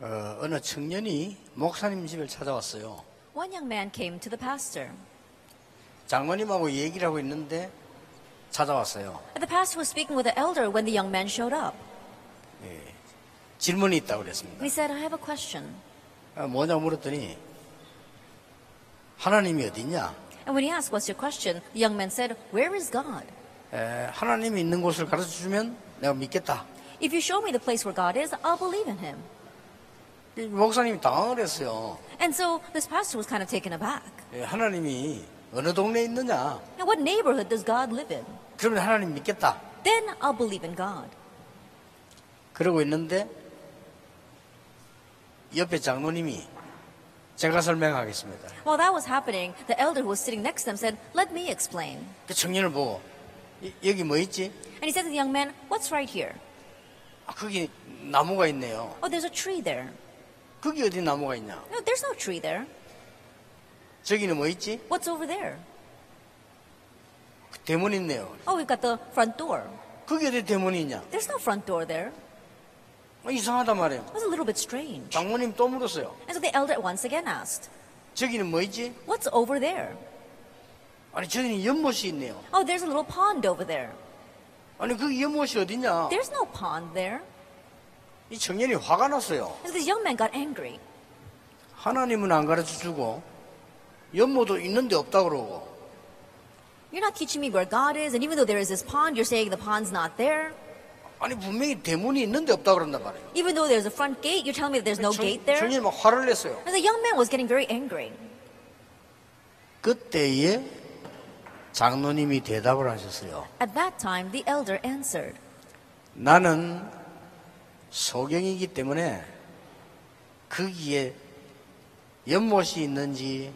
어, 어느 청년이 목사님 집을 찾아왔어요. One young man came to the pastor. 장모님하고 얘기를 하고 있는데 찾아왔어요. The pastor was speaking with the elder when the young man showed up. 질문이 있다고 그랬습니다. he said, I have a question. 아, 뭐냐고 물었더니 하나님이 어딨냐? And when he asked, What's your question? the young man said, Where is God? 에, 하나님이 있는 곳을 가르쳐 주면 내가 믿겠다. If you show me the place where God is, I'll believe in him. 이 목사님이 당황을 했어요. And so this pastor was kind of taken aback. 에, 하나님이 어느 동네에 있느냐? Now, what neighborhood does God live in? 그러면 하나님 믿겠다. Then I'll believe in God. 그러고 있는데 옆에 장로님이 제가 설명하겠습니다. While that was happening, the elder who was sitting next to them said, Let me explain. 그 청년을 보고 이- 여기 뭐 있지? And he said to the young man, What's right here? 아, 거기 나무가 있네요. Oh, there's a tree there. 거기 어디 나무가 있냐? No, there's no tree there. 저기는 뭐 있지? What's over there? 그 대문 있네요. Oh, we've got the front door. 거기 어디 대문이 있냐? There's no front door there. 어, 이상하단 말이에요. It was a little bit strange. 장모님 또 물었어요. And so the elder once again asked, 저기는 뭐 있지? What's over there? 아니 저기는 연못이 있네요. Oh, there's a little pond over there. 아니 그 연못이 어디냐? There's no pond there. 이 청년이 화가 났어요. And this young man got angry. 하나님은 안 가르쳐 주고 연못도 있는데 없다 그러고 You're not teaching me where God is, and even though there is this pond, you're saying the pond's not there. 아니 분명히 대문이 있는데 없다 그런단 말이에요. Even though there's a front gate, you're telling me that there's no 청- gate there. 청년이 막 화를 냈어요. And the young man was getting very angry. 그때에 장로님이 대답을 하셨어요. At that time, the elder answered, 나는 소경이기 때문에 거기에 연못이 있는지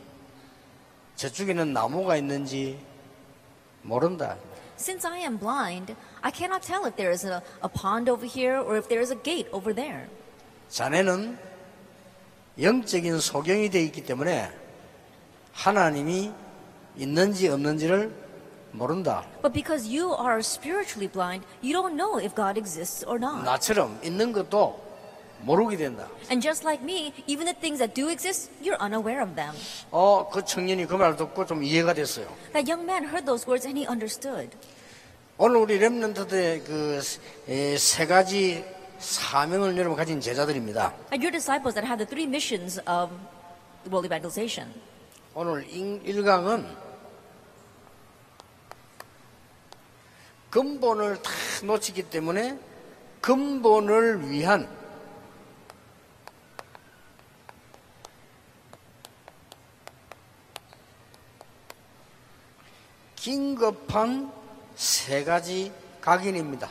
저쪽에는 나무가 있는지 모른다. Since I am blind, I cannot tell if there is a, a pond over here or if there is a gate over there. 자네는 영적인 소경이 되어 있기 때문에 하나님이 있는지 없는지를 모른다. But because you are spiritually blind, you don't know if God exists or not. 나처럼 있는 것도 모르게 된다. And just like me, even the things that do exist, you're unaware of them. 어, 그 청년이 그 말 듣고 좀 이해가 됐어요. That young man heard those words and he understood. 오늘 우리 랩런트들의 그세 가지 사명을 여러분 가진 제자들입니다. And your disciples that had the three missions of world evangelization. 오늘 1강은 근본을 다 놓치기 때문에 근본을 위한 긴급한 세 가지 각인입니다.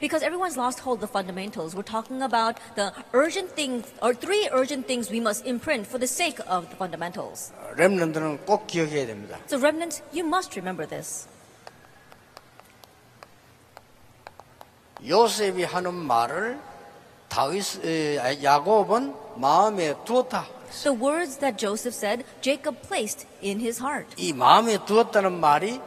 Because everyone's lost hold of the fundamentals, we're talking about the urgent things, or three urgent things we must imprint for the sake of the fundamentals. 랩런트는 꼭 기억해야 됩니다. So, remnant, you must remember this. 요셉이 하는 말을 다윗 에, 야곱은 마음에 두었다. The words that Joseph said, Jacob placed in his heart. 이 마음에 두었다는 말이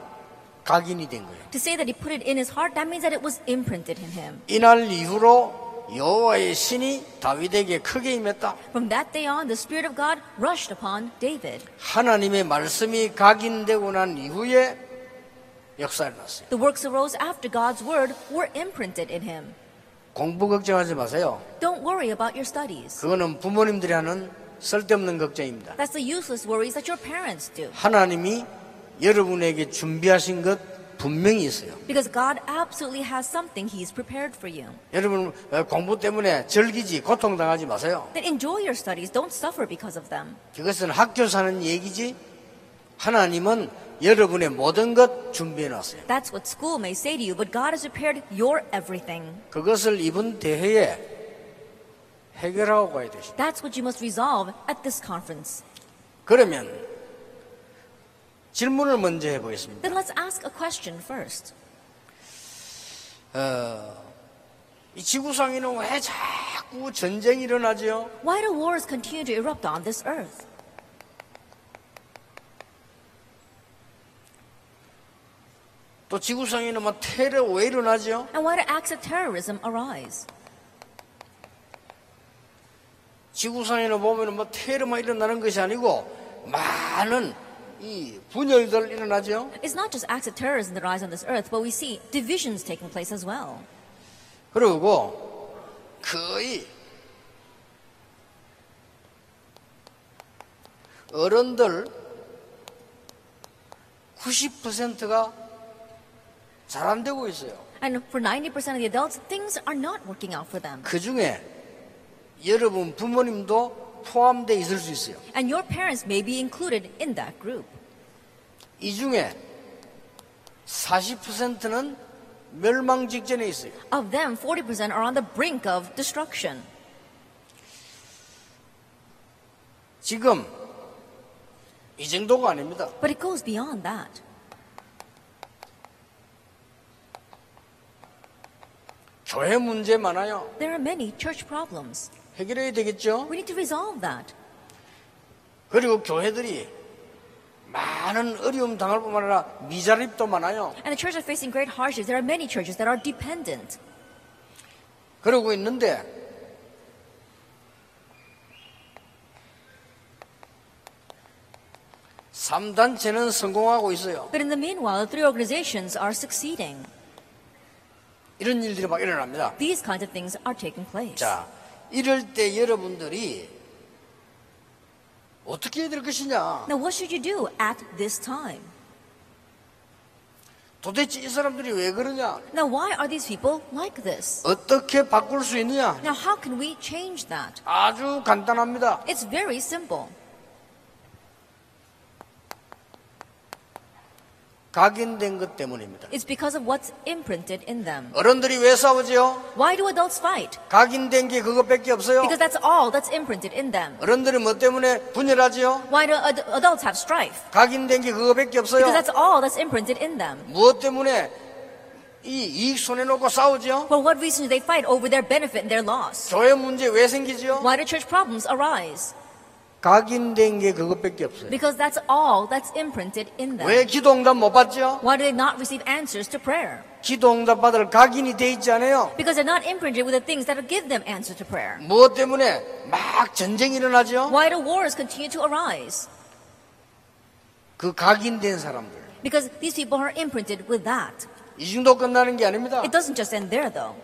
각인이 된 거예요. To say that he put it in his heart, that means that it was imprinted in him. 이날 이후로 여호와의 신이 다윗에게 크게 임했다. From that day on, the Spirit of God rushed upon David. 하나님의 말씀이 각인되고 난 이후에 역사를 났어요. The works arose after God's word were imprinted in him. 공부 걱정하지 마세요. Don't worry about your studies. 그거는 부모님들이 하는 쓸데없는 걱정입니다. That's the useless worries that your parents do. 하나님이 여러분에게 준비하신 것 분명히 있어요. Because God absolutely has something He's prepared for you. 여러분 어, 공부 때문에 즐기지 고통 당하지 마세요. Then enjoy your studies. Don't suffer because of them. 그것은 학교 사는 얘기지. 하나님은 여러분의 모든 것 준비해 놨어요. That's what school may say to you, but God has prepared your everything. 그것을 이번 대회에 해결하고 가야 되시. That's what you must resolve at this conference. 그러면 질문을 먼저 해 보겠습니다. Then let's ask a question first. 이 지구상에는 왜 자꾸 전쟁이 일어나죠? Why do wars continue to erupt on this earth? 또 지구상에는 막 테러 왜 일어나죠? And why do acts of terrorism arise? 지구상에는 보면 뭐 테러만 일어나는 것이 아니고 많은 이 분열들 일어나죠. It's not just acts of terrorism that rise on this earth, but we see divisions taking place as well. 그리고 거의 어른들 90%가 잘 안 되고 있어요. And for 90% of the adults, things are not working out for them. 그 중에 여러분 부모님도 포함되어 있을 수 있어요. And your parents may be included in that group. 이 중에 40%는 멸망 직전에 있어요. Of them, 40% are on the brink of destruction. 지금 이 정도가 아닙니다. But it goes beyond that. 교회 문제 많아요. There are many church problems. 해결해야 되겠죠? We need to resolve that. 그리고 교회들이 많은 어려움 당할 뿐만 아니라 미자립도 많아요. And the churches are facing great hardships. There are many churches that are dependent. 그러고 있는데 삼단체는 성공하고 있어요. But in the meanwhile, the three organizations are succeeding. 이런 일들이 막 일어납니다. These kinds of things are taking place. 자, 이럴 때 여러분들이 어떻게 해야 될 것이냐? Now, what should you do at this time? 도대체 이 사람들이 왜 그러냐? Now, why are these people like this? 어떻게 바꿀 수 있느냐? Now, how can we change that? 아주 간단합니다. It's very simple. 각인된 것 때문입니다. It's because of what's imprinted in them. 어른들이 왜 싸우지요? Why do adults fight? 각인된 게 그것밖에 없어요. Because that's all that's imprinted in them. 어른들이 뭐 때문에 분열하지요? Why do ad- adults have strife? 각인된 게 그거밖에 없어요. Because that's all that's imprinted in them. 무엇 때문에 이 이익 손에 놓고 싸우죠? For what reason do they fight over their benefit and their loss? 교회 문제 왜 생기죠? Why do church problems arise? 각인된 게 그것밖에 없어요. Because that's all that's imprinted in them. 왜 기도응답 못 받죠? Why do they not receive answers to prayer? 기도응답 받을 각인이 돼 있지 않아요? Because they're not imprinted with the things that will give them answer to prayer. 무엇 때문에 막 전쟁이 일어나죠? Why do wars continue to arise? 그 각인된 사람들. Because these people are imprinted with that. 이 정도 끝나는 게 아닙니다. It doesn't just end there though.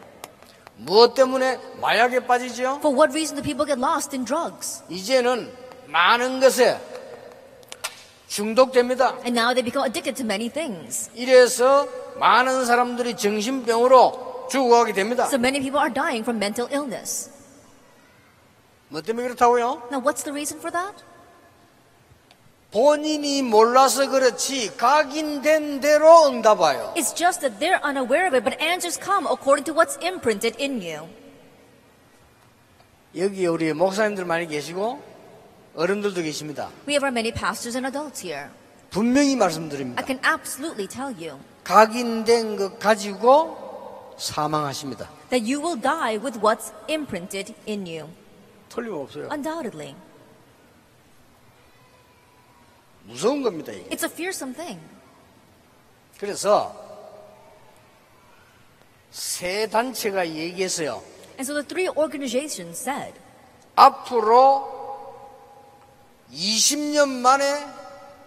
무엇 때문에 마약에 빠지죠? For what reason do people get lost in drugs? 이제는 많은 것에 중독됩니다. And now they become addicted to many things. 이래서 많은 사람들이 정신병으로 죽어가게 됩니다. So many people are dying from mental illness. 뭐 때문에 그렇다고요? Now what's the reason for that? 본인이 몰라서 그렇지 각인된 대로 응답와요. It's just that they're unaware of it, but answers come according to what's imprinted in you. 여기 우리 목사님들 많이 계시고 어른들도 계십니다. We have our many pastors and adults here. 분명히 I 말씀드립니다. can absolutely tell you 각인된 것 가지고 사망하십니다. that you will die with what's imprinted in you. 틀림없어요. Undoubtedly. 무서운 겁니다. 이게. It's a fearsome thing. 그래서 세 단체가 얘기했어요. And so the three organizations said 앞으로 20년 만에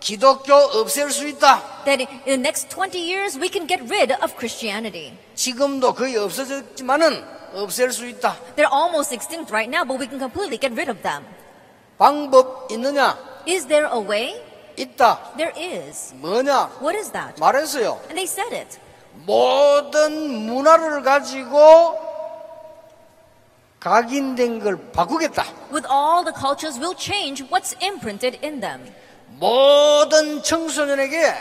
기독교 없앨 수 있다. that in the next 20 years we can get rid of Christianity. 지금도 거의 없어졌지만은 없앨 수 있다. They're almost extinct right now, but we can completely get rid of them. 방법 있느냐? Is there a way? 있다. There is. 뭐냐? What is that? 말했어요. And they said it. 모든 문화를 가지고 각인된 걸 바꾸겠다. With all the cultures, we'll change what's imprinted in them. 모든 청소년에게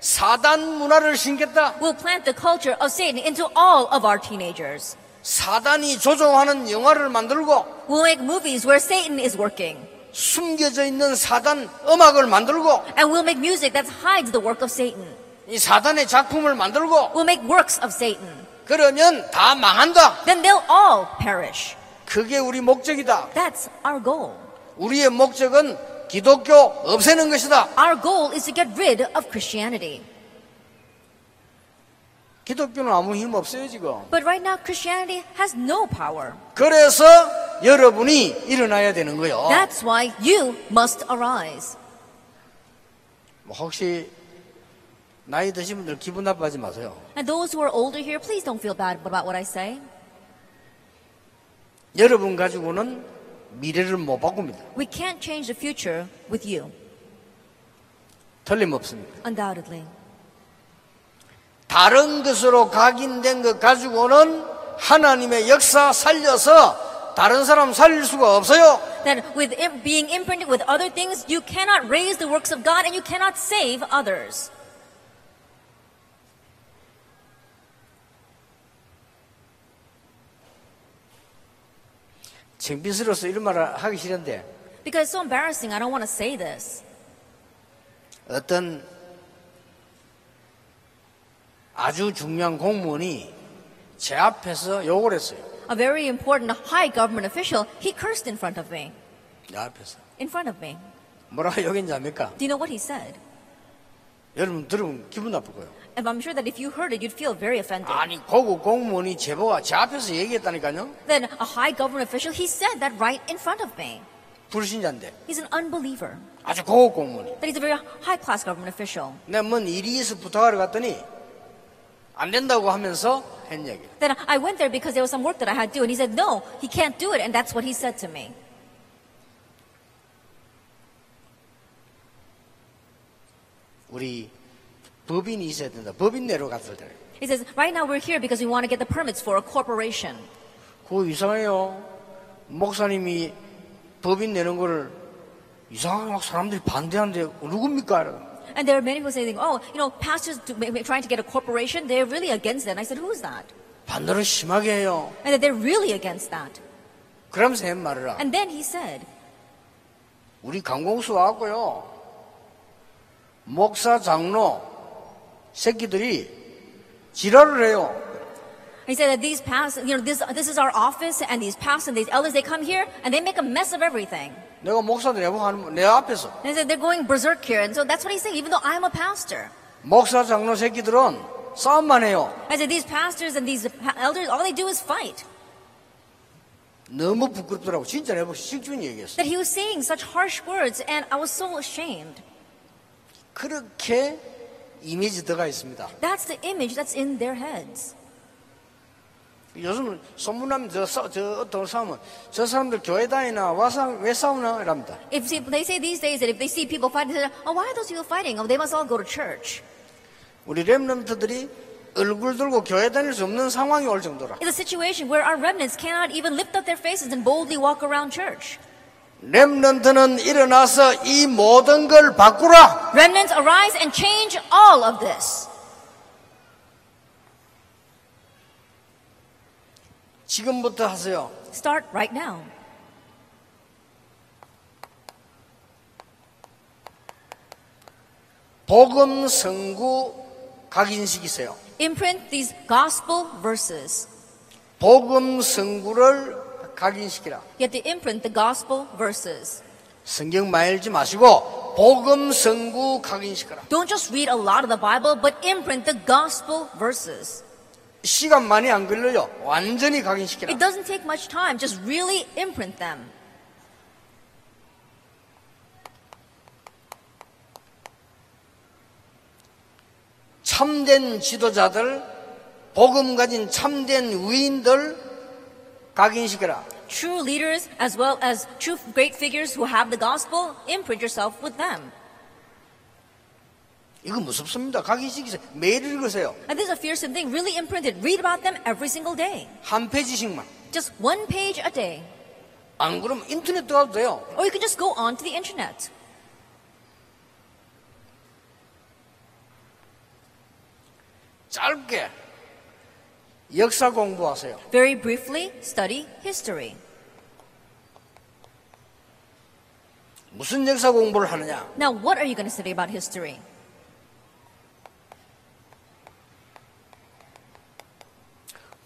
사단 문화를 심겠다. We'll plant the culture of Satan into all of our teenagers. 사단이 조종하는 영화를 만들고 We'll make movies where Satan is working. 숨겨져 있는 사단 음악을 만들고 And we'll make music that hides the work of Satan. 이 사단의 작품을 만들고 We'll make works of Satan. 그러면 다 망한다. Then they'll all perish. 그게 우리 목적이다. That's our goal. 우리의 목적은 기독교 없애는 것이다. Our goal is to get rid of Christianity. 기독교는 아무 힘 없어요 지금. But right now, Christianity has no power. 그래서 여러분이 일어나야 되는 거요. That's why you must arise. 뭐 혹시 나이 드신 분들 기분 나빠하지 마세요. And those who are older here, please don't feel bad about what I say. 여러분 가지고는 미래를 못 바꿉니다. We can't change the future with you, 틀림없습니다. undoubtedly. 다른 것으로 각인된 것 가지고는 하나님의 역사 살려서 다른 사람 살릴 수가 없어요. That with being imprinted with other things, you cannot raise the works of God and you cannot save others. 창피스러워서 이런 말을 하기 싫은데 Because it's so embarrassing, I don't want to say this. 어떤 아주 중요한 공무원이 제 앞에서 욕을 했어요. A very important high government official, he cursed in front of me. 내 앞에서. In front of me. 뭐라고 욕했는지 압니까? Do you know what he said? 여러분 들으면 기분 나쁠 거예요. And I'm sure that if you heard it, you'd feel very offended. 아니 고급 공무원이 제보가 제 앞에서 얘기했다니까요. Then a high government official, he said that right in front of me. 불신자인데 He's an unbeliever. 아주 고급 공무원이. That he's a very high class government official. 내가 뭔 일이 있어 부탁하러 갔더니 안 된다고 하면서 했 얘기. Then I went there because there was some work that I had to do, and he said, no, he can't do it, and that's what he said to me. 우리 법인이 있어야 된다. 법인 내로 갔을 때. He says, right now we're here because we want to get the permits for a corporation. 그거 이상해요. 목사님이 법인 내는 거를 이상하게 막 사람들이 반대하는데 누굽니까? And there are many people saying, oh, you know, pastors do, trying to get a corporation, they're really against that. And I said, who's that? 반대로 심하게 해요. And that they're really against that. 그러면서 한 말을 And then he said, 우리 강공수 와갖고요. 목사 장로 새끼들이 지랄을 해요. he said that these pastors, you know, this, this is our office, and these pastors and these elders, they come here, and they make a mess of everything. 내가 목사들 내보하는 내 앞에서 And he said, they're going berserk here. And so that's what he's saying, even though I'm a pastor. 목사 장로 새끼들은 싸움만 해요. I said, these pastors and these pa- elders, all they do is fight. 너무 부끄럽더라고. 진짜 내가 실준이 얘기했어. That he was saying such harsh words, and I was so ashamed. 그렇게 이미지 들어가 있습니다. That's the image that's in their heads. 요즘 소문나면 저, 싸- 저 어떤 싸우면 저 사람들 교회 다니나 와서 왜 싸우나 이랍니다. If see, they say these days that if they see people fighting, they say, oh, why are those people fighting? Oh, they must all go to church. 우리 렘넌트들이 얼굴 들고 교회 다닐 수 없는 상황이 올 정도라. It's a situation where our remnants cannot even lift up their faces and boldly walk around church. 렘넌트는 일어나서 이 모든 걸 바꾸라. Remnants, arise and change all of this. 지금부터 하세요. Start right now. 복음 성구 각인시키세요. Imprint these gospel verses. 복음 성구를 각인시키라. Have to imprint the gospel verses. 성경 많이 읽지 마시고 복음 성구 각인시켜라. Don't just read a lot of the Bible, but imprint the gospel verses. 시간 많이 안 걸려요. 완전히 각인시키라. It doesn't take much time, just really imprint them. 참된 지도자들, 복음 가진 참된 위인들 각인시켜라. True leaders, as well as true great figures who have the gospel, imprint yourself with them. 이거 무섭습니다. 각인시키세요. 매일 읽으세요. And this is a fearsome thing. Really imprint it. Read about them every single day. 한 페이지씩만. Just one page a day. 안 그러면 인터넷 들어가도 돼요. Or you can just go on to the internet. 짧게 역사 공부하세요. Very briefly, study history. 무슨 역사 공부를 하느냐? Now, what are you going to study about history?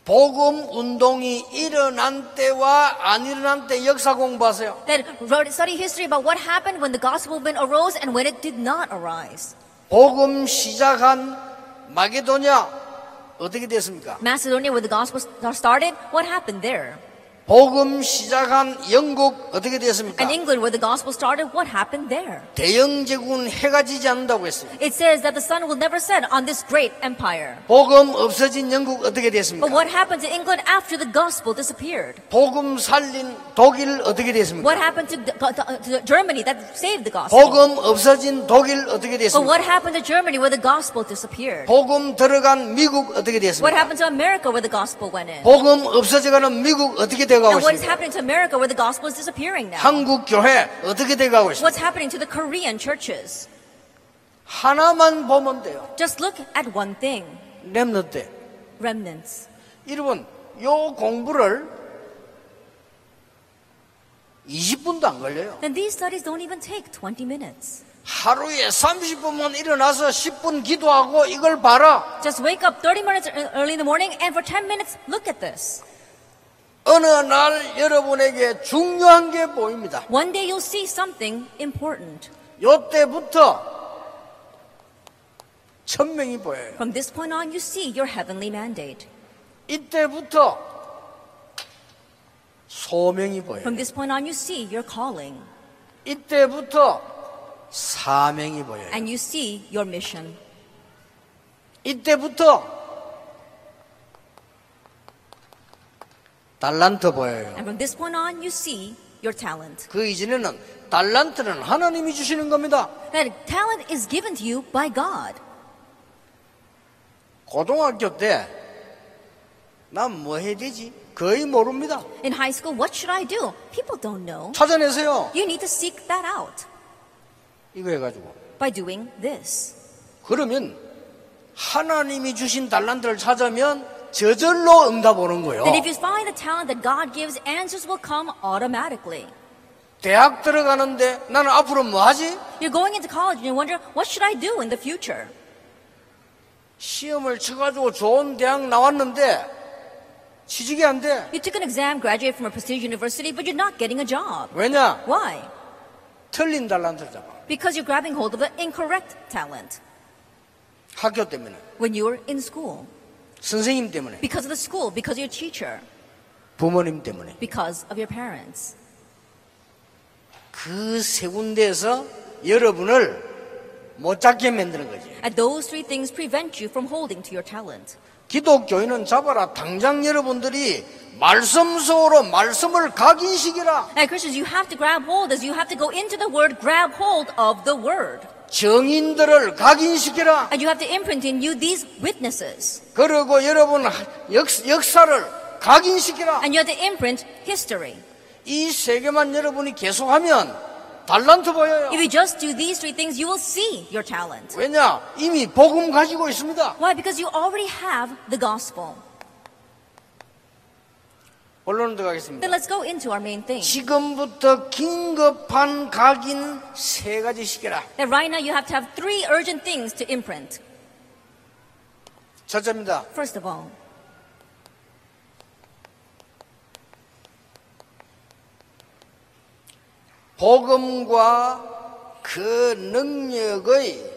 복음 운동이 일어난 때와 안 일어난 때 역사 공부하세요. Then study history about what happened when the gospel movement arose and when it did not arise. 복음 시작한 마게도냐? Macedonia, where the gospel started, what happened there? 복음 시작한 영국 어떻게 되었습니까? And England, where the gospel started, what happened there? 대영 제국은 해가 지지 않는다고 했어요. It says that the sun will never set on this great empire. 복음 없어진 영국 어떻게 But 됐습니까? what happened to England after the gospel disappeared? 복음 살린 독일 어떻게 What 됐습니까? happened to, to Germany that saved the gospel? 복음 없어진 독일 어떻게 But 됐습니까? what happened to Germany where the gospel disappeared? 복음 들어간 미국 어떻게 What 됐습니까? happened to America where the gospel went in? 복음 없어져가는 미국 어떻게 돼가고 And what is 있습니까? happening to America where the gospel is disappearing now? 한국 교회 어떻게 돼가고 있습니까? What's happening to the Korean churches? 하나만 보면 돼요. Just look at one thing 렘넌트. remnants. 여러분, 요 공부를 20분도 안 걸려요. And these studies don't even take 20 minutes. 하루에 30분만 일어나서 10분 기도하고 이걸 봐라. Just wake up 30 minutes ear- early in the morning and for 10 minutes, look at this. 어느 날 여러분에게 중요한 게 보입니다. One day you'll see something important. 요때부터 천명이 보여요. From this point on, you see your heavenly mandate. 이때부터 소명이 보여요. From this point on, you see your calling. 이때부터 사명이 보여요. And you see your mission. 이때부터 달란트 보여요. And from this point on, you see your talent. 그 이전에는 달란트는 하나님이 주시는 겁니다. That talent is given to you by God. 고등학교 때 난 뭐 해야 되지? 거의 모릅니다. In high school, what should I do? People don't know. 찾아내세요. You need to seek that out 이거 해가지고. by doing this. 그러면 하나님이 주신 달란트를 찾으면 저절로 응답 오는 거예요. Then if you find the talent that God gives, answers will come automatically. 대학 들어가는데 나는 앞으로 뭐 하지? You're going into college and you wonder, what should I do in the future? 시험을 쳐가지고 좋은 대학 나왔는데 취직이 안 돼. You took an exam, graduated from a prestigious university, but you're not getting a job. 왜냐? Why? 틀린 달란트를 잡아. Because you're grabbing hold of an incorrect talent 학교 때문에. when you were in school. 선생님 때문에. Because of the school, because of your teacher, 부모님 때문에. because of your parents. 그 세 군데에서 여러분을 못 잡게 만드는 거지. And those three things prevent you from holding to your talent. 기독교인은 잡아라. 당장 여러분들이 말씀 속으로 말씀을 각인시키라. And Christians, you have to grab hold as you have to go into the word, grab hold of the word. 정인들을 각인시키라. And you have to imprint in you these witnesses. 그리고 여러분 역, 역사를 각인시키라. And you have to imprint history. 이 세 개만 여러분이 계속하면 달란트 보여요. If you just do these three things, you will see your talent. 왜냐? 이미 복음 가지고 있습니다. Why? Because you already have the gospel. 본론 Then 들어가겠습니다. let's go into our main thing. 지금부터 긴급한 각인 세 가지 시켜라. That right now you have to have three urgent things to imprint. 첫째입니다. First of all, 복음과 그 능력의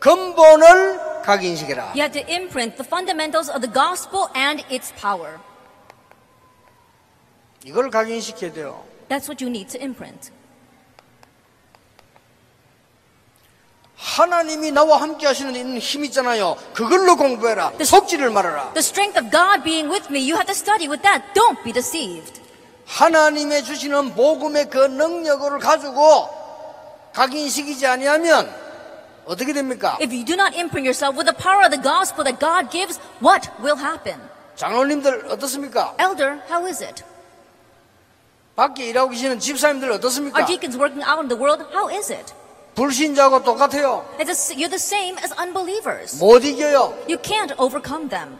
근본을 각인시켜라. you have to imprint the fundamentals of the gospel and its power. 이걸 각인시켜야 돼요. That's what you need to imprint. 하나님이 나와 함께 하시는 있는 힘 있잖아요. 그걸로 공부해라. 속지를 말아라. The strength of God being with me, you have to study with that. Don't be deceived. 하나님의 주시는 복음의 그 능력을 가지고 각인시키지 아니하면 어떻게 됩니까? If you do not imprint yourself with the power of the gospel that God gives, what will happen? 장로님들 어떻습니까? Elder, how is it? 밖에 일하고 계시는 집사님들 Are 어떻습니까? deacons working out in the world? How is it? 불신자하고 똑같아요. It's a, you're the same as unbelievers. 못 이겨요. You can't overcome them.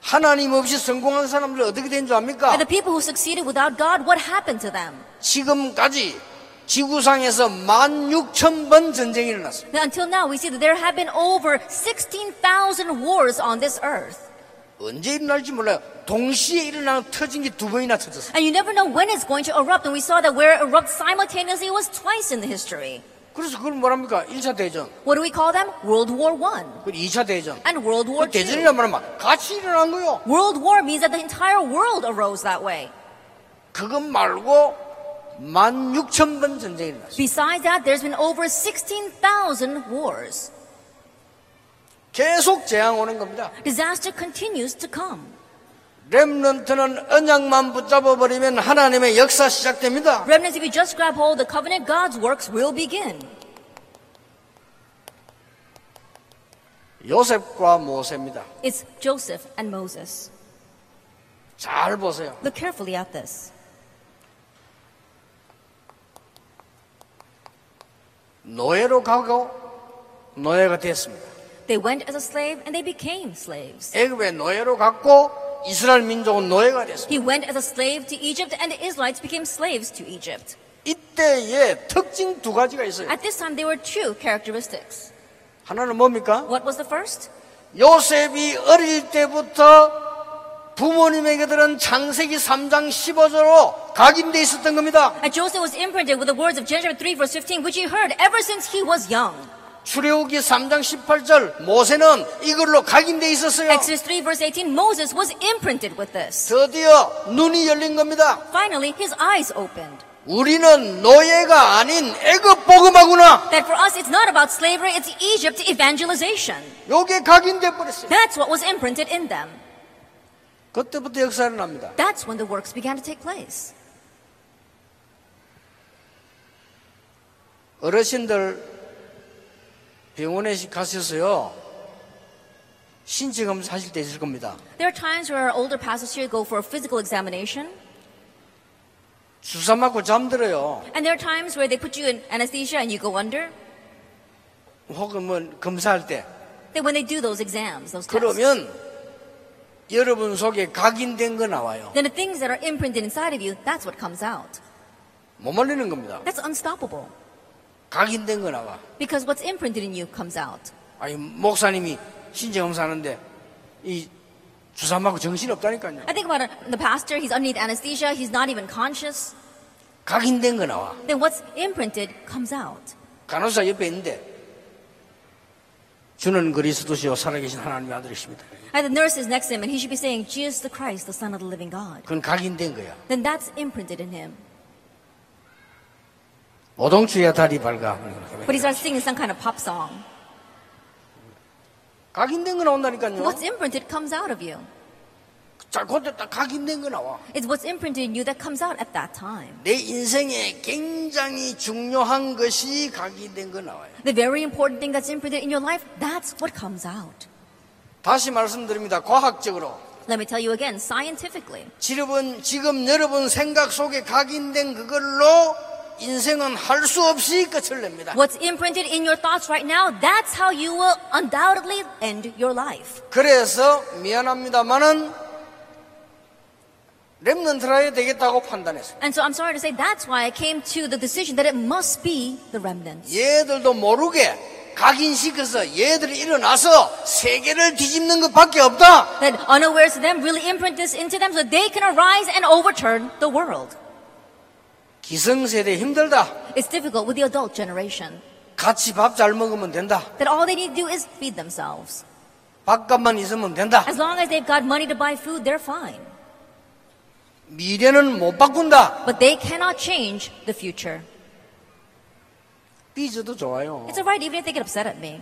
하나님 없이 성공한 사람들 어떻게 된 줄 압니까? And the people who succeeded without God, what happened to them? 지금까지 지구상에서 16,000번 전쟁이. Now, Until now, we see that there have been over 16,000 wars on this earth. 언제 일어날지 몰라요. 동시에 일어나는 터진 게 두 번이나 터졌어요. And you never know when it's going to erupt. And we saw that where it erupts simultaneously was twice in the history. 그래서 그걸 뭐랍니까? 1차 대전, What do we call them? World War I 그리고 2차 대전. and World War 그 II. 대전이란 말은 막 같이 일어난 거요. World War means that the entire world arose that way. 그것 말고 16,000번 전쟁이 일어났어요. Besides that, there's been over 16,000 wars. 계속 재앙 오는 겁니다. Disaster continues to come. 렘넌트는 언약만 붙잡아 버리면 하나님의 역사 시작됩니다. Remnants, if you just grab hold the covenant, God's works will begin. 요셉과 모세입니다. It's Joseph and Moses. 잘 보세요. Look carefully at this. 노예로 가고 노예가 됐습니다. They went as a slave and they became slaves. 애굽의 노예로 갔고 이스라엘 민족은 노예가 됐습니다. He went as a slave to Egypt and the Israelites became slaves to Egypt. 이때의 특징 두 가지가 있어요. At this time, there were two characteristics. 하나는 뭡니까? What was the first? 요셉이 어릴 때부터 부모님에게 들은 창세기 3장 15절로 각인돼 있었던 겁니다. And Joseph was imprinted with the words of Genesis 3 verse 15, which he heard ever since he was young. 출애굽기 3장 18절 모세는 이걸로 각인돼 있었어요. Exodus 3 verse 18, Moses was imprinted with this. 드디어 눈이 열린 겁니다. Finally, his eyes opened. 우리는 노예가 아닌 애굽 복음하구나. That for us, it's not about slavery, it's Egypt evangelization. 요게 각인돼 버렸어요. That's what was imprinted in them. 그때부터 역사를 납니다. That's when the works began to take place. 어르신들 병원에 가셔서요. 신체 검사 하실 때 있을 겁니다. There are times where our older pastors here go for a physical examination, 주사 맞고 잠들어요. and there are times where they put you in anesthesia and you go under. 혹은 뭐 검사할 때 Then when they do those exams, those tests, 그러면 여러분 속에 각인된 거 나와요. then the things that are imprinted inside of you, that's what comes out. 못 말리는 겁니다. That's unstoppable. 각인된 거 나와. Because what's imprinted in you comes out. 아니 목사님이 신체 검사하는데 이 주사 맞고 정신 없다니까요. I think about it, the pastor, he's underneath anesthesia, he's not even conscious. 각인된 거 나와. Then what's imprinted comes out. 간호사 옆에 있는데 주는 그리스도시요 살아계신 하나님의 아들이십니다. And the nurse is next to him, and he should be saying, Jesus the Christ, the Son of the living God. 그건 각인된 거야. Then that's imprinted in him. 오동주야 다리 밝아. But he starts singing some kind of pop song. 각인된 거 나온다니까요. What's imprinted comes out of you. 딱 각인된 거 나와. It's what's imprinted in you that comes out at that time. 내 인생에 굉장히 중요한 것이 각인된 거 나와요. The very important thing that's imprinted in your life, that's what comes out. 다시 말씀드립니다. 과학적으로. Let me tell you again, scientifically. 지금, 지금 여러분 생각 속에 각인된 그걸로 인생은 할 수 없이 끝을 냅니다. What's imprinted in your thoughts right now, that's how you will undoubtedly end your life. 그래서 미안합니다만은 랩런트라야 되겠다고 판단했어요. And so I'm sorry to say that's why I came to the decision that it must be the remnants. 얘들도 모르게 각인시켜서 얘들이 일어나서 세계를 뒤집는 것밖에 없다. That unawares to them really imprint this into them so they can arise and overturn the world. 기성세대 힘들다. It's difficult with the adult generation. 같이 밥 잘 먹으면 된다. That all they need to do is feed themselves. 밥값만 있으면 된다. As long as they've got money to buy food, they're fine. 미래는 못 바꾼다. But they cannot change the future. 삐져도 좋아요. It's alright even if they get upset at me.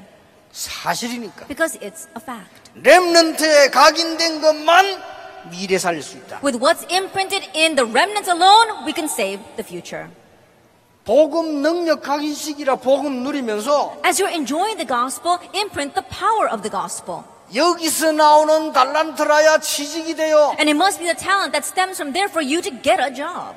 사실이니까. Because it's a fact. 렘넌트에 각인된 것만 미래 살릴 수 있다. With what's imprinted in the remnants alone, we can save the future. 복음 능력 각인식이라 복음 누리면서 As you're enjoying the gospel, imprint the power of the gospel. 여기서 나오는 달란트라야 취직이 돼요. And it must be the talent that stems from there for you to get a job.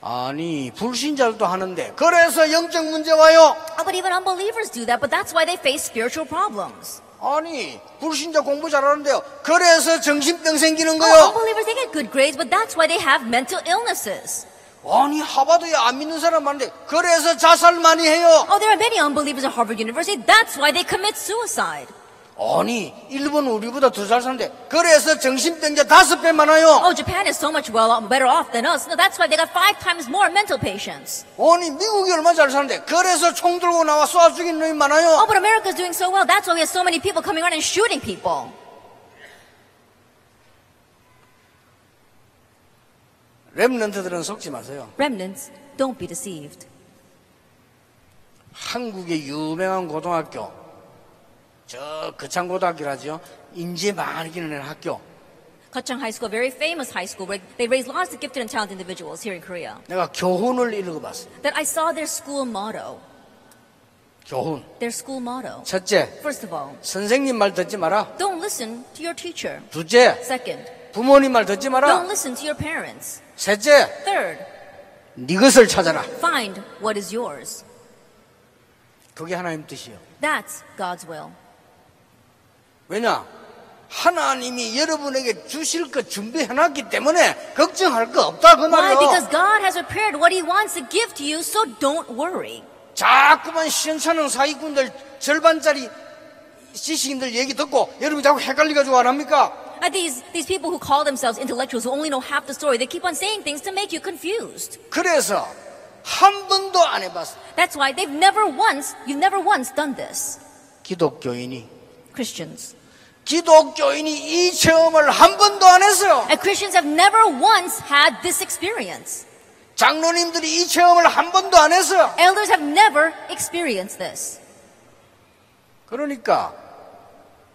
아니 불신자들도 하는데 그래서 영적 문제 와요. Oh, but even unbelievers do that, but that's why they face spiritual problems. 아니 불신자 공부 잘하는데요. 그래서 정신병 생기는 Oh, 거요. unbelievers, they get good grades, but that's why they have mental illnesses. 아니 하버드에 안 믿는 사람 많은데 그래서 자살 많이 해요. Oh, there are many unbelievers at Harvard University. That's why they commit suicide. 아니 일본 우리보다 더잘 사는데 그래서 정신병자 다섯 배 많아요. Oh, Japan is so much well better off than us. No, that's why they got five times more mental patients. 아니 미국이 얼마 잘 사는데 그래서 총 들고 나와 쏴 죽이는 놈이 많아요. Oh, but America's doing so well. That's why we have so many people coming around and shooting people. 랩런트들은 속지 마세요. Remnants, don't be deceived. 한국의 유명한 고등학교, 저 거창고등학교라죠. 인재 많이 기르는 학교. Gachang High School, a very famous high school where they raise lots of gifted and talented individuals here in Korea. 내가 교훈을 읽어봤어요. That I saw their school motto. 교훈. Their school motto. 첫째, First of all, 선생님 말 듣지 마라. don't listen to your teacher. 둘째, Second, 부모님 말 듣지 don't 마라. listen to your parents. 셋째, Third, 네 것을 찾아라. find what is yours. 그게 하나님 뜻이요. That's God's will. 왜냐? 하나님이 여러분에게 주실 것 준비해놨기 때문에 걱정할 거 없다 그 Why? Because 말이요. God has prepared what He wants to give to you, so don't worry. 자꾸만 시원찮은 사기꾼들 절반짜리 지식인들 얘기 듣고 여러분이 자꾸 헷갈려가지고 안 합니까? Uh, these, these people who call themselves intellectuals who only know half the story, they keep on saying things to make you confused. 그래서 한 번도 안 해봤어. That's why they've never once, you've never once done this. 기독교인이 Christians. 기독교인이 이 체험을 한 번도 안 했어요. And Christians have never once had this experience. 장로님들이 이 체험을 한 번도 안 했어요. Elders have never experienced this. 그러니까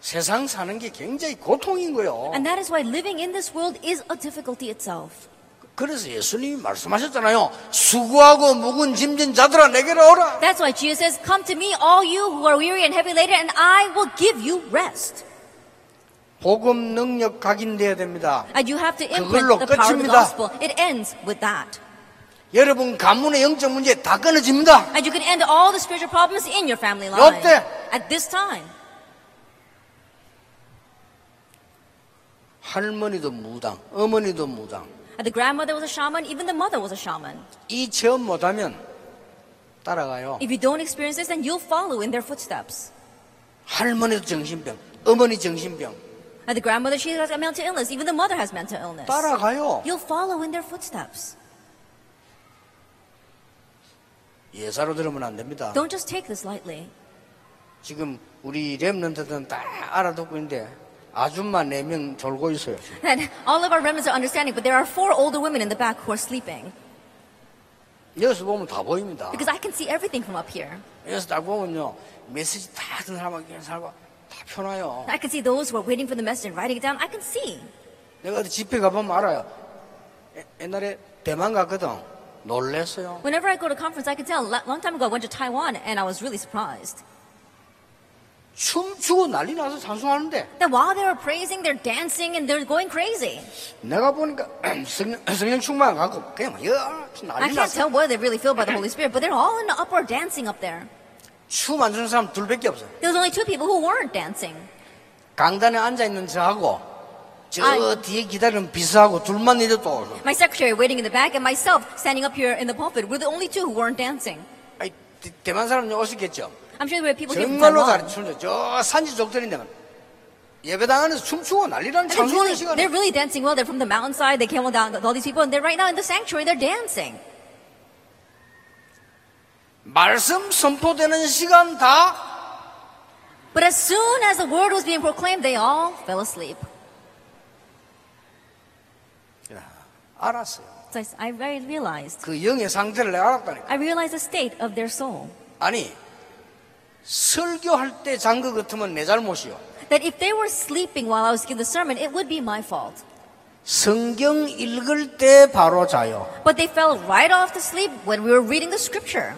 세상 사는 게 굉장히 고통인 거예요. And that is why living in this world is a difficulty itself. 그래서 예수님이 말씀하셨잖아요. 수고하고 묵은 짐진 자들아 내게로 오라. That's why Jesus says, Come to me, all you who are weary and heavy laden, and I will give you rest. 복음 능력 각인돼야 됩니다. And you have to 그걸로 imprint the power of the 끝입니다. gospel. It ends with that. 여러분 가문의 영적 문제 다 끊어집니다. And you can end all the spiritual problems in your family line. 요때. At this time. 할머니도 무당, 어머니도 무당. And the grandmother was a shaman, even the mother was a shaman. 이 체험 못하면 따라가요. If you don't experience this, then you'll follow in their footsteps. 할머니도 정신병, 어머니 정신병 And the grandmother, she has a mental illness. Even the mother has mental illness. 따라가요. You'll follow in their footsteps. 예사로 들으면 안 됩니다. Don't just take this lightly. 지금 우리 랩런트들은 다 알아듣고 있는데 아줌마 네 명 졸고 있어요. And all of our remnants are understanding, but there are four older women in the back who are sleeping. 여기서 보면 다 보입니다. Because I can see everything from up here. 여기서 딱 보면요 메시지 다 듣는 사람하고 이런 사람하고 다 펴놔요. I can see those who are waiting for the message and writing it down. I can see. 내가 어디 집회 가보면 알아요. 에- 옛날에 대만 갔거든. 놀랬어요. Whenever I go to conference, I can tell. A long time ago, I went to Taiwan and I was really surprised. 춤추고 난리 나서 찬송하는데 That while they were praising, they're dancing and they're going crazy. 내가 보니까 성령, 성령 충만 갖고 그냥 여 I 난리 can't 났어. tell whether they're really filled by the Holy Spirit, but they're all in the uproar dancing up there. 춤 안 추는 사람 둘밖에 없어요. There was only two people who weren't dancing. 강단에 앉아 있는 저하고 저 아이. 뒤에 기다리는 비서하고 둘만 이래 또. My secretary waiting in the back and myself standing up here in the pulpit were the only two who weren't dancing. 아이, 대- 대만 사람 오셨겠죠. I'm sure there were people here from 정말로 잘 Taiwan. 춤죠. 저 산지 족들인데 예배당 안에서 춤추고 난리라는 And they're 찬송하는 really, 시간에 they're really dancing well. They're from the mountainside. They came all down, all these people, and they're right now in the sanctuary. They're dancing. 말씀 선포되는 시간 다 But as soon as the word was being proclaimed, they all fell asleep. 알았어요. So I, realized. 그 영의 상태를 내가 알았다니까. I realized the state of their soul. 아니 설교할 때잔거 같으면 내 잘못이요. That if they were sleeping while I was giving the sermon, it would be my fault. 성경 읽을 때 바로 자요. But they fell right off to sleep when we were reading the scripture.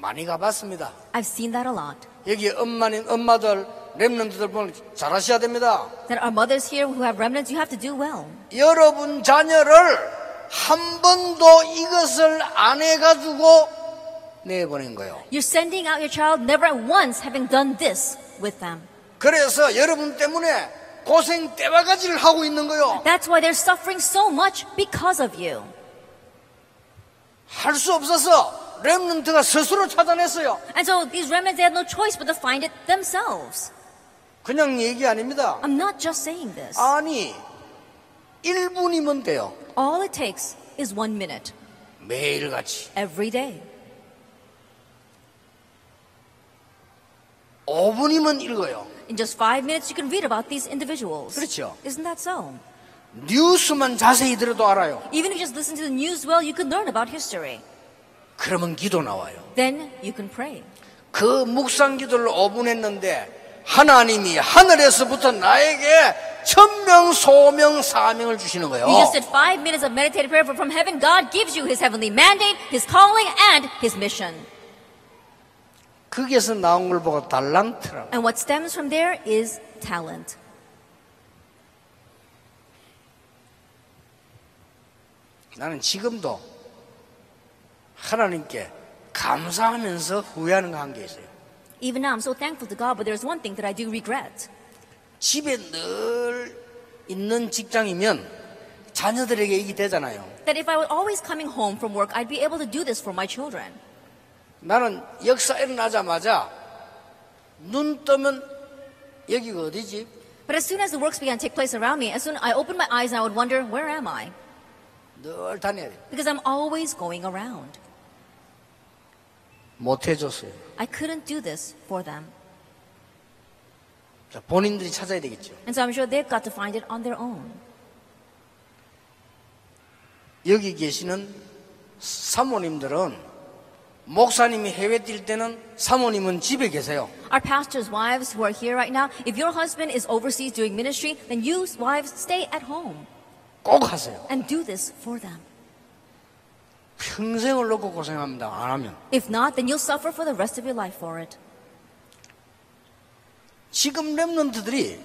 많이 가봤습니다. I've seen that a lot. 여기 엄마는 엄마들 랩런트들 보면 잘하셔야 됩니다. That our mothers here who have remnants, you have to do well. 여러분 자녀를 한 번도 이것을 안 해가지고 내보낸 거예요. You're sending out your child never once having done this with them. 그래서 여러분 때문에 고생 때바가지를 하고 있는 거요. That's why they're suffering so much because of you. 할 수 없어서 랩런트가 스스로 찾아냈어요. And so these remnants, they had no choice but to find it themselves. 그냥 얘기 아닙니다. I'm not just saying this. 아니 1분이면 돼요. All it takes is one minute 매일같이 every day. 5분이면 읽어요. In just five minutes, you can read about these individuals. 그렇죠. Isn't that so? 뉴스만 자세히 들어도 알아요. Even if you just listen to the news well, you can learn about history. 그러면 기도 나와요. Then you can pray. 그 묵상 기도를 5분 했는데 하나님이 하늘에서부터 나에게 천명, 소명, 사명을 주시는 거예요. You just did five minutes of meditative prayer, but from heaven, God gives you His heavenly mandate, His calling, and His mission. 거기에서 나온 걸 보고 달란트라고. And what stems from there is talent. 나는 지금도 하나님께 감사하면서 후회하는 거한게 있어요. Even now, I'm so thankful to God, but there's one thing that I do regret. 집에 늘 있는 직장이면 자녀들에게 이기 되잖아요. That if I were always coming home from work, I'd be able to do this for my children. 나는 역사 일어나자마자 눈 뜨면 여기가 어디지? But as soon as the works began to take place around me, as soon I opened my eyes, I would wonder, where am I? 늘 다녀야 돼. Because I'm always going around. 못 해줬어요. I couldn't do this for them. 자, 본인들이 찾아야 되겠죠. And so I'm sure they've got to find it on their own. 여기 계시는 사모님들은 목사님이 해외 뛸 때는 사모님은 집에 계세요. Our pastors' wives who are here right now, if your husband is overseas doing ministry, then you wives stay at home 꼭 하세요. and do this for them. 평생을 놓고 고생합니다. 안 하면. If not, then you'll suffer for the rest of your life for it. 지금 랩런트들이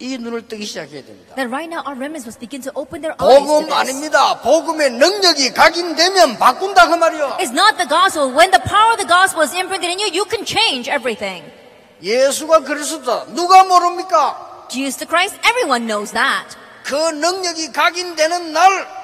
이 눈을 뜨기 시작해야 됩니다. Then right now, our remnants must begin to open their eyes 복음. 아닙니다. 복음의 능력이 각인되면 바꾼다 그 말이요. It's not the gospel. When the power of the gospel is imprinted in you, you can change everything. 예수가 그리스도다. 누가 모릅니까? Jesus Christ, everyone knows that. 그 능력이 각인되는 날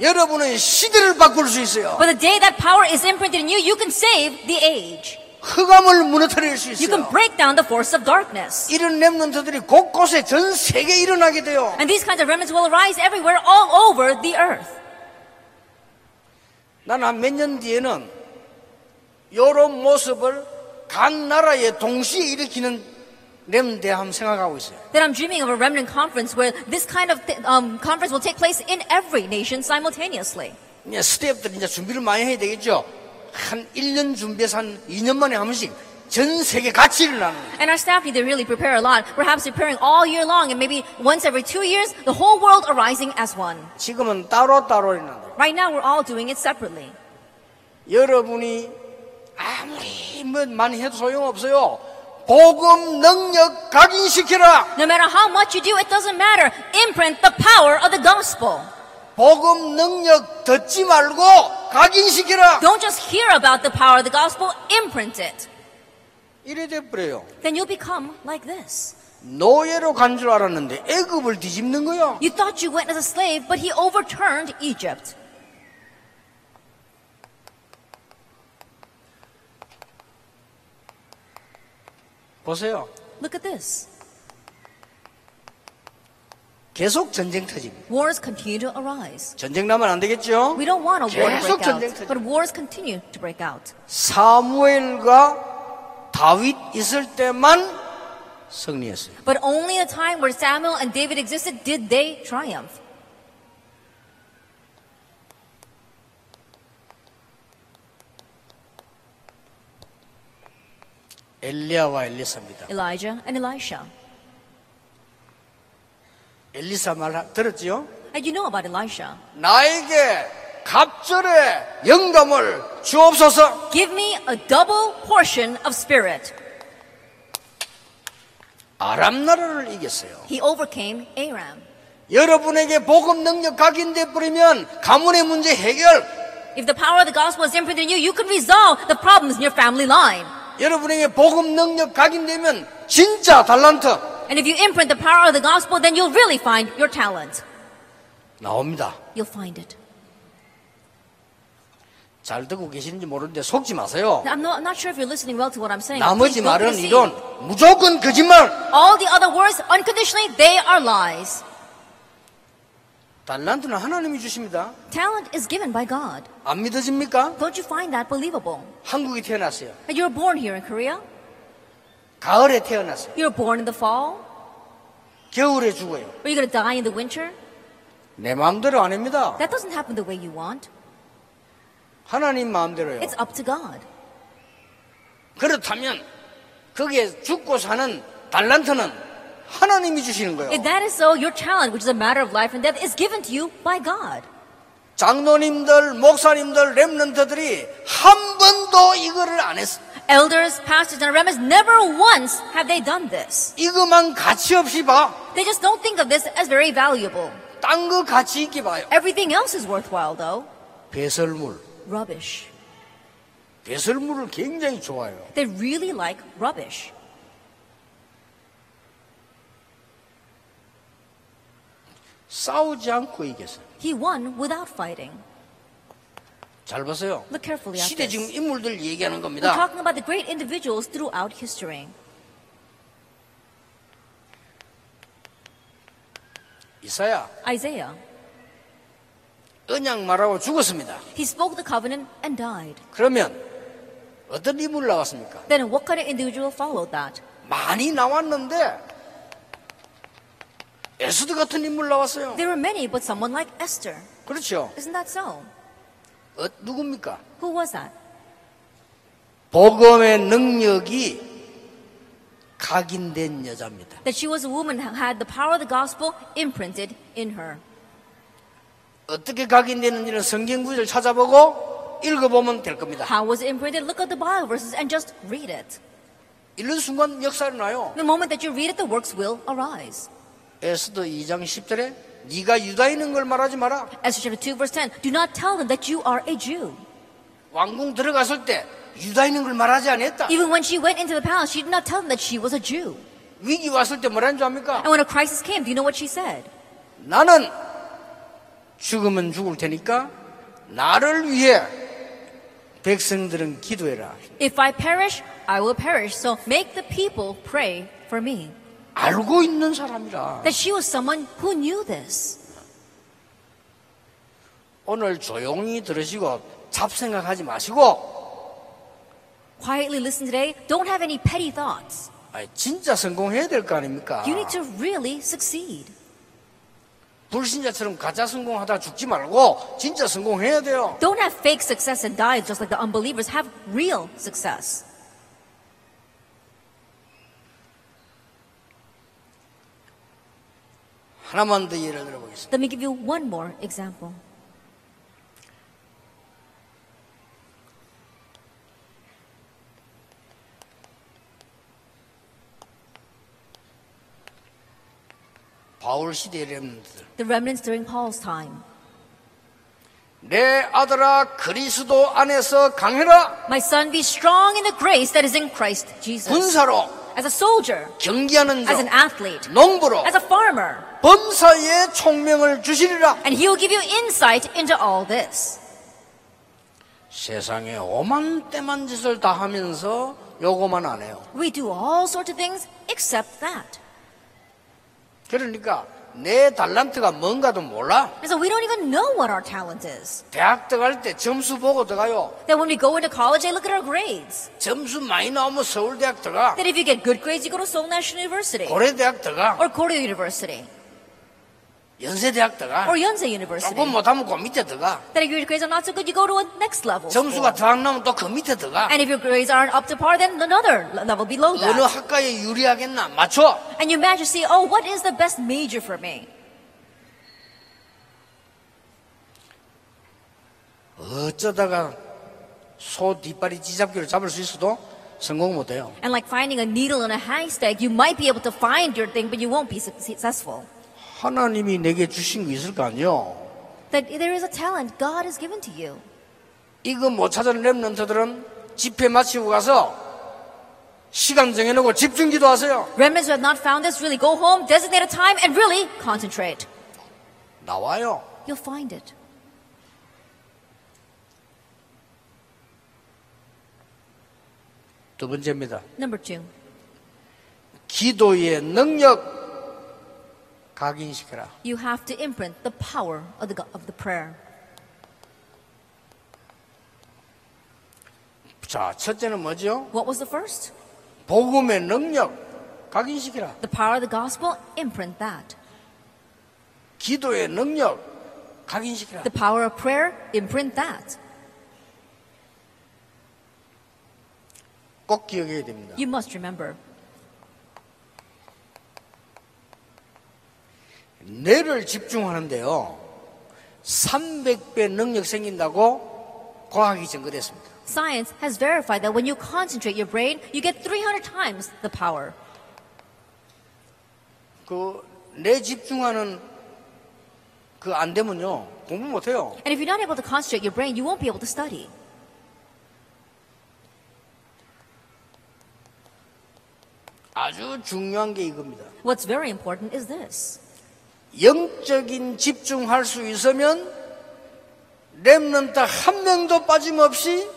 여러분은 시대를 바꿀 수 있어요. But the day that power is imprinted in you, you can save the age. 흑암을 무너뜨릴 수 You can 있어요. break down the force of darkness. 이런 랩런트들이 곳곳에 전 세계에 일어나게 돼요. And these kinds of remnants will arise everywhere, all over the earth. 나는 한몇 년 뒤에는 이런 모습을 각 나라에 동시에 일으키는 렘대 한번 생각하고 있어요. That I'm dreaming of a remnant conference where this kind of th- um, conference will take place in every nation simultaneously. 이제 스태프들이 이제 준비를 많이 해야 되겠죠. 한 1년 준비해서 한 2년 만에 한 번씩 전 세계 같이 일어나는 거예요. And our staff need to really prepare a lot, perhaps preparing all year long and maybe once every two years, the whole world arising as one. 지금은 따로따로 일어난다. Right now, we're all doing it separately. 여러분이 아무리 뭐 많이 해도 소용없어요. 복음 능력 각인시켜라. No matter how much you do, it doesn't matter. Imprint the power of the gospel. 복음 능력 듣지 말고 각인시켜라. Don't just hear about the power of the gospel, imprint it. 이래 돼버려요. Then you'll become like this. 노예로 간 줄 알았는데 애굽을 뒤집는 거야. You thought you went as a slave, but he overturned Egypt. 보세요. Look at this. 계속 전쟁 터집니다. Wars continue to arise. 전쟁 나면 안 되겠죠? We don't want a war to 계속 break 전쟁 out, 터져. but wars continue to break out. 사무엘과 다윗 있을 때만 승리했어요. But only the time where Samuel and David existed did they triumph. 엘리야와 엘리사입니다. Elijah and Elisha. 엘리사 말 하- 들었지요? And you know about Elisha. 나에게 갑절의 영감을 주옵소서. Give me a double portion of spirit. 아람 나라를 이겼어요. He overcame Aram. 여러분에게 복음 능력 각인돼 버리면 가문의 문제 해결. If the power of the gospel is imprinted in you, you can resolve the problems in your family line. 여러분에게 복음 능력 각인되면 진짜 달란트 And if you imprint the power of the gospel, then you'll really find your talent. 나옵니다. You'll find it. 잘 듣고 계시는지 모르는데 속지 마세요. I'm not, not sure if you're listening well to what I'm saying. 나머지 말은. 이론 무조건 거짓말. All the other words, unconditionally, they are lies. 달란트는 하나님이 주십니다. Talent is given by God. 안 믿어집니까? Don't you find that believable? 한국에 태어났어요. You were born here in Korea? 가을에 태어났어요. You're born in the fall? 겨울에 죽어요. Are you going to die in the winter? 내 마음대로 아닙니다. That doesn't happen the way you want. 하나님 마음대로요. It's up to God. 그렇다면 거기에 죽고 사는 달란트는 하나님이 주시는 거예요. If that is so, your talent, which is a matter of life and death, is given to you by God. 장로님들, 목사님들, 렘넌트들이 한 번도 이거를 안 했어. Elders, pastors, and remnants, never once have they done this. 이것만 가치 없이 봐. They just don't think of this as very valuable. 딴 거 가치 있게 봐요. Everything else is worthwhile, though. 배설물. Rubbish. 배설물을 굉장히 좋아해요. They really like rubbish. 싸우지 않고 이겼어요. He won without fighting. 잘 보세요. Look carefully at 시대 this. 지금 인물들 얘기하는 We're 겁니다. talking about the great individuals throughout history. 이사야 Isaiah, 언약 말하고 죽었습니다. he spoke the covenant and died. 그러면 어떤 인물 나왔습니까? Then what kind of individual followed that? 많이 나왔는데 에스드 같은 인물 나왔어요. There were many, but someone like Esther. 그렇죠. Isn't that so? 어, 누굽니까? Who was that? 복음의 능력이 각인된 여자입니다. That she was a woman who had the power of the gospel imprinted in her. 어떻게 각인되는지는 성경 구절 찾아보고 읽어보면 될 겁니다. How was it imprinted? Look at the Bible verses and just read it. 이런 순간 역사를 나요. The moment that you read it, the works will arise. 에스더 2장 10절에 네가 유다인인 걸 말하지 마라. Esther chapter 2 verse 10. Do not tell them that you are a Jew. 왕궁 들어갔을 때 유다인인 걸 말하지 않았다. Even when she went into the palace, she did not tell them that she was a Jew. 위기 왔을 때 뭐라는 줄 압니까? And when a crisis came, do you know what she said? 나는 죽으면 죽을 테니까 나를 위해 백성들은 기도해라. If I perish, I will perish. So make the people pray for me. 알고 있는 사람이라. That she was someone who knew this. 오늘 조용히 들으시고 잡생각하지 마시고 Quietly listen today. Don't have any petty thoughts. 아이, 진짜 성공해야 될 거 아닙니까? You need to really succeed. 불신자처럼 가짜 성공하다 죽지 말고 진짜 성공해야 돼요. Don't have fake success and die just like the unbelievers. Have real success. 하나만 더 예를 들어보겠습니다. Let me give you one more example. 바울 시대의 렘들 The remnants during Paul's time. 내 아들아 그리스도 안에서 강해라 My son, be strong in the grace that is in Christ Jesus. 군사로 As a soldier, 경기하는 as an 자 athlete, 농부로 as a farmer. 범사의 총명을 주시리라 And he will give you insight into all this. 세상에 오만 때만 짓을 다 하면서 요거만 안 해요 We do all sorts of things except that. 그러니까 내 달란트가 뭔가도 몰라 And so we don't even know what our talent is. 대학 들어갈 때 점수 보고 들어가요 Then when we go into college, they look at our grades. 점수 많이 나오면 서울대학 들어가 Then if you get good grades, you go to Seoul National University 고려대학 들어가 or Korea University 연세대학 들어가 or Yonsei University. 조금 못하면 그 밑에 들어가 Then if your grades are not so good, you go to a next level. school. 점수가 더 안 나오면 또 그 밑에 들어가 And if your grades aren't up to par, then another level below 어느 that. 학과에 유리하겠나 맞춰 And you imagine, see, oh, what is the best major for me? 어쩌다가 소 뒷발이 찌잡기로 잡을 수 있어도 성공 못해요 And like finding a needle in a haystack, you might be able to find your thing, but you won't be suc- successful. 하나님이 내게 주신 거 있을 거 아니요 That there is a talent God has given to you. 이거 못 찾은 랩런트들은 집회 마치고 가서 시간 정해놓고 집중 기도하세요 Remnants who have not found this really go home, designate a time, and really concentrate. 나와요 You'll find it. 두 번째입니다 Number two, 기도의 능력 각인시켜라 you have to imprint the power of the, of the prayer. 자 첫째는 뭐죠? What was the first? 복음의 능력 각인시키라. The power of the gospel, imprint that. 기도의 능력 각인시키라. The power of prayer, imprint that. 꼭 기억해야 됩니다. You must remember. 뇌를 집중하는데요. 300배 능력 생긴다고 과학이 증거됐습니다. Science has verified that when you concentrate your brain, you get 300 times the power. 그뇌 집중하는 그 안 되면요. 공부 못 해요. And if you're not able to concentrate your brain, you won't be able to study. 아주 중요한 게 이겁니다. What's very important is this. 영적인 집중할 수 있으면 랩런트 한 명도 빠짐없이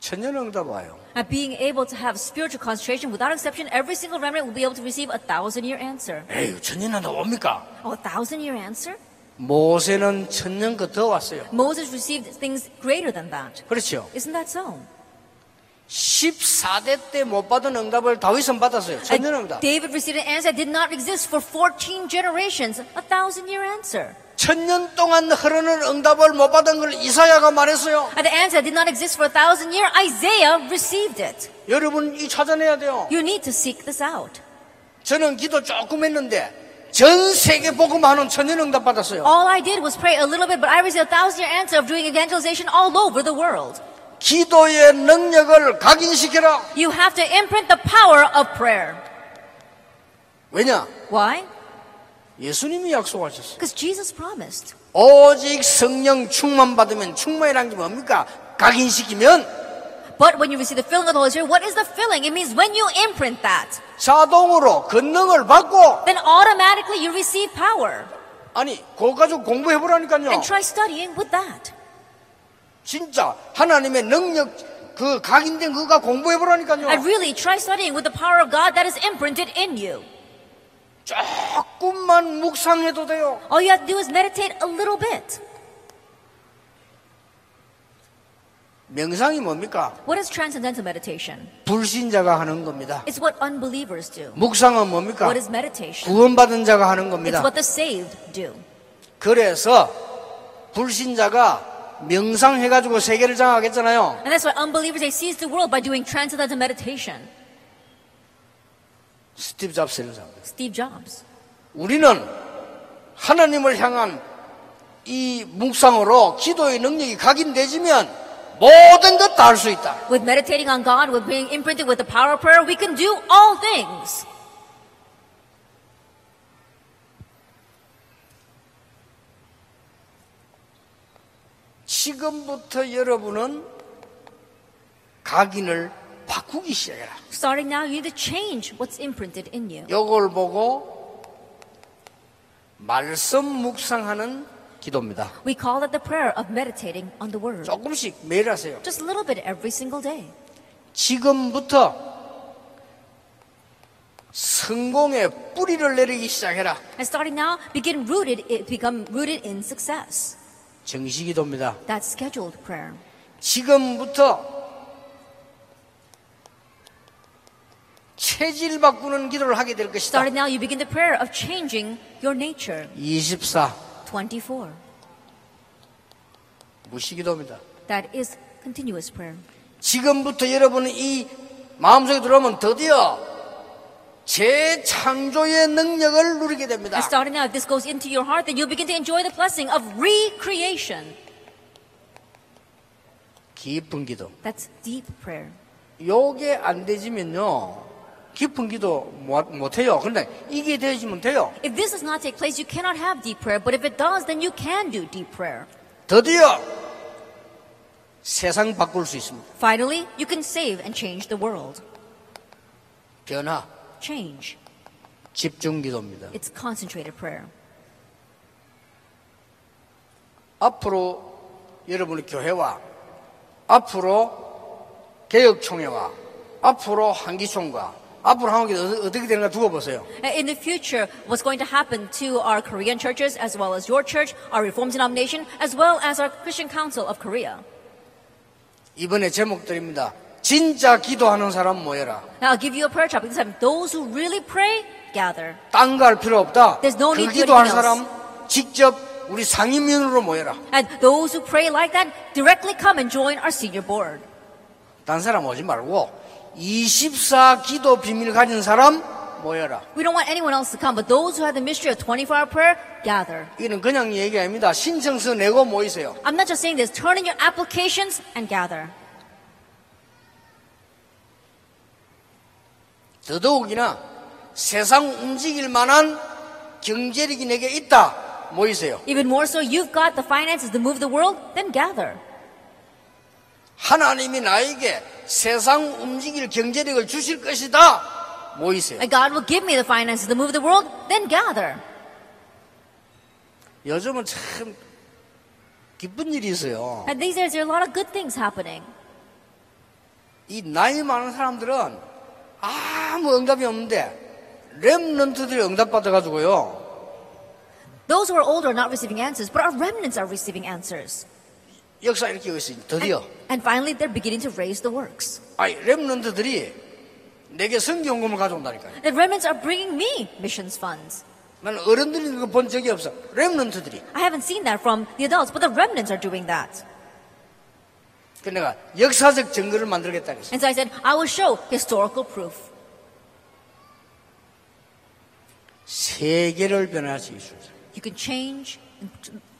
천년응답 와요. At being able to have spiritual concentration without exception, every single remnant will be able to receive a thousand year answer. 에이, 천년응답 옵니까? Oh, a thousand year answer? 모세는 천년 그더 왔어요. Moses received things greater than that. 그렇죠. Isn't that so? 14대 때 못 받은 응답을 다윗은 받았어요. And 천년 응답. David received an answer that did not exist for 14 generations, a thousand year answer. 천년 동안 흐르는 응답을 못 받은 걸 이사야가 말했어요. And the answer did not exist for a thousand years, Isaiah received it. 여러분 이 찾아내야 돼요. You need to seek this out. 저는 기도 조금 했는데 전 세계 복음하는 천년 응답 받았어요. All I did was pray a little bit, but I received a thousand year answer of doing evangelization all over the world. 기도의 능력을 각인시켜라. You have to imprint the power of prayer. 왜냐? Why? 예수님이 약속하셨어요. Because Jesus promised. 오직 성령 충만 받으면 충만이란 게 뭡니까? 각인시키면 But when you receive the filling of the Holy Spirit, what is the filling? It means when you imprint that, 자동으로 권능을 받고 then automatically you receive power. 아니 그거 가지고 공부해 보라니까요. And try studying with that. 진짜 하나님의 능력 그 각인된 그가 공부해 보라니까요. And really try studying with the power of God that is imprinted in you. 조금만 묵상해도 돼요. All you have to do is meditate a little bit. 명상이 뭡니까? What is transcendental meditation? 불신자가 하는 겁니다. It's what unbelievers do. 묵상은 뭡니까? What is meditation? 구원받은 자가 하는 It's 겁니다. what the saved do. 그래서 불신자가 명상해가지고 세계를 장악했잖아요. And that's why unbelievers they seize the world by doing transcendental meditation. 스티브 잡스를 잡니다. Steve Jobs. 우리는 하나님을 향한 이 묵상으로 기도의 능력이 각인되지면 모든 것 다 할 수 있다. With meditating on God, with being imprinted with the power of prayer, we can do all things. 지금부터 여러분은 각인을 바꾸기 시작해라. Starting now, you need to change what's imprinted in you. 요걸 보고 말씀 묵상하는 기도입니다. We call it the prayer of meditating on the Word. 조금씩 매일 하세요. Just a little bit every single day. 지금부터 성공의 뿌리를 내리기 시작해라. And starting now, begin rooted, become rooted in success. 정시기도입니다. That's scheduled prayer. 지금부터 체질 바꾸는 기도를 하게 될 것이다. Starting now, you begin the prayer of changing your nature. 24 24. 무시 기도입니다. That is continuous prayer. 지금부터 여러분은 이 마음속에 들어오면 드디어 재창조의 능력을 누리게 됩니다. And starting now, if this goes into your heart, then you'll begin to enjoy the blessing of recreation. 깊은 기도. That's deep prayer. 요게 안 되지면요. 깊은 기도 못, 못해요. 근데 이게 되어지면 돼요. If this does not take place, you cannot have deep prayer. But if it does, then you can do deep prayer. 드디어 세상 바꿀 수 있습니다. Finally, you can save and change the world. 변화, Change. 집중 기도입니다. It's concentrated prayer. 앞으로 여러분의 교회와 앞으로 개혁총회와 앞으로 한기총과 앞으로 한국에 어- 어떻게 되는가 두고 보세요. In the future, what's going to happen to our Korean churches, as well as your church, our Reformed denomination, as well as our Christian Council of Korea? 이번에 제목들입니다. 진짜 기도하는 사람 모여라. Now, I'll give you a prayer topic. This time, those who really pray, gather. 딴 거 할 필요 없다. There's no 그 need to do 기도하는 anything 사람 직접 우리 상임위원으로 모여라. And those who pray like that, directly come and join our senior board. 딴 사람 오지 말고 24 기도 비밀 가진 사람 모여라. We don't want anyone else to come, but those who have the mystery of 24 hour prayer, gather. 이는 그냥 얘기 아닙니다. 신청서 내고 모이세요. I'm not just saying this. Turn in your applications and gather. 더더욱이나 세상 움직일 만한 경제력이 내게 있다. 모이세요. Even more so, you've got the finances to move the world, then gather. 하나님이 나에게 세상 움직일 경제력을 주실 것이다. 모이세요. And God will give me the finances to move the world, then gather. 요즘은 참 기쁜 일이 있어요. And these days, there are a lot of good things happening. 이 나이 많은 사람들은 아무 응답이 없는데 렘넌트들이 응답 받아가지고요. Those who are older are not receiving answers, but our remnants are receiving answers. 역사 이렇게 있어요. 드디어. And finally, they're beginning to raise the works. 아니 렘넌트들이 내게 성경금을 가져온다니까요. The remnants are bringing me missions funds. 나는 어른들이 그거 본 적이 없어. 렘넌트들이. I haven't seen that from the adults, but the remnants are doing that. 그 내가 역사적 증거를 만들겠다 그랬어. And so I said, I will show historical proof. 세계를 변화할 수 있습니다. You can change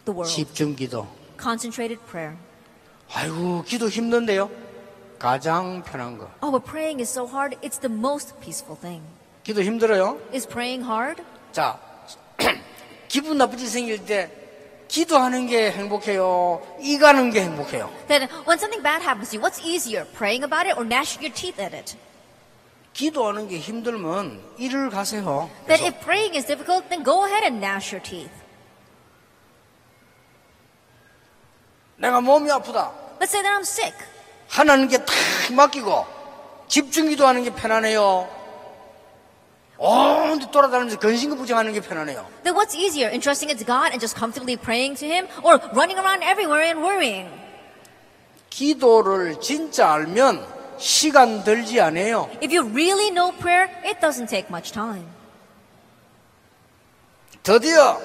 the world. 집중기도. Concentrated prayer. 아이고 기도 힘든데요. 가장 편한 거. Oh, but praying is so hard. It's the most peaceful thing. 기도 힘들어요. Is praying hard? 자, 기분 나쁘지 생길 때 기도하는 게 행복해요. 이가는 게 행복해요. Then when something bad happens to you, what's easier, praying about it or gnashing your teeth at it? 기도하는 게 힘들면 일을 가세요. Then 그래서 if praying is difficult, then go ahead and gnash your teeth. 내가 몸이 아프다. Let's say that I'm sick. 하나님께 탁 맡기고 집중 기도하는 게 편하네요. 온데 돌아다니면서 근심급부정하는 게 편하네요. Then what's easier, entrusting it to God and just comfortably praying to Him or running around everywhere and worrying? 기도를 진짜 알면 시간 들지 않아요. If you really know prayer, it doesn't take much time. 드디어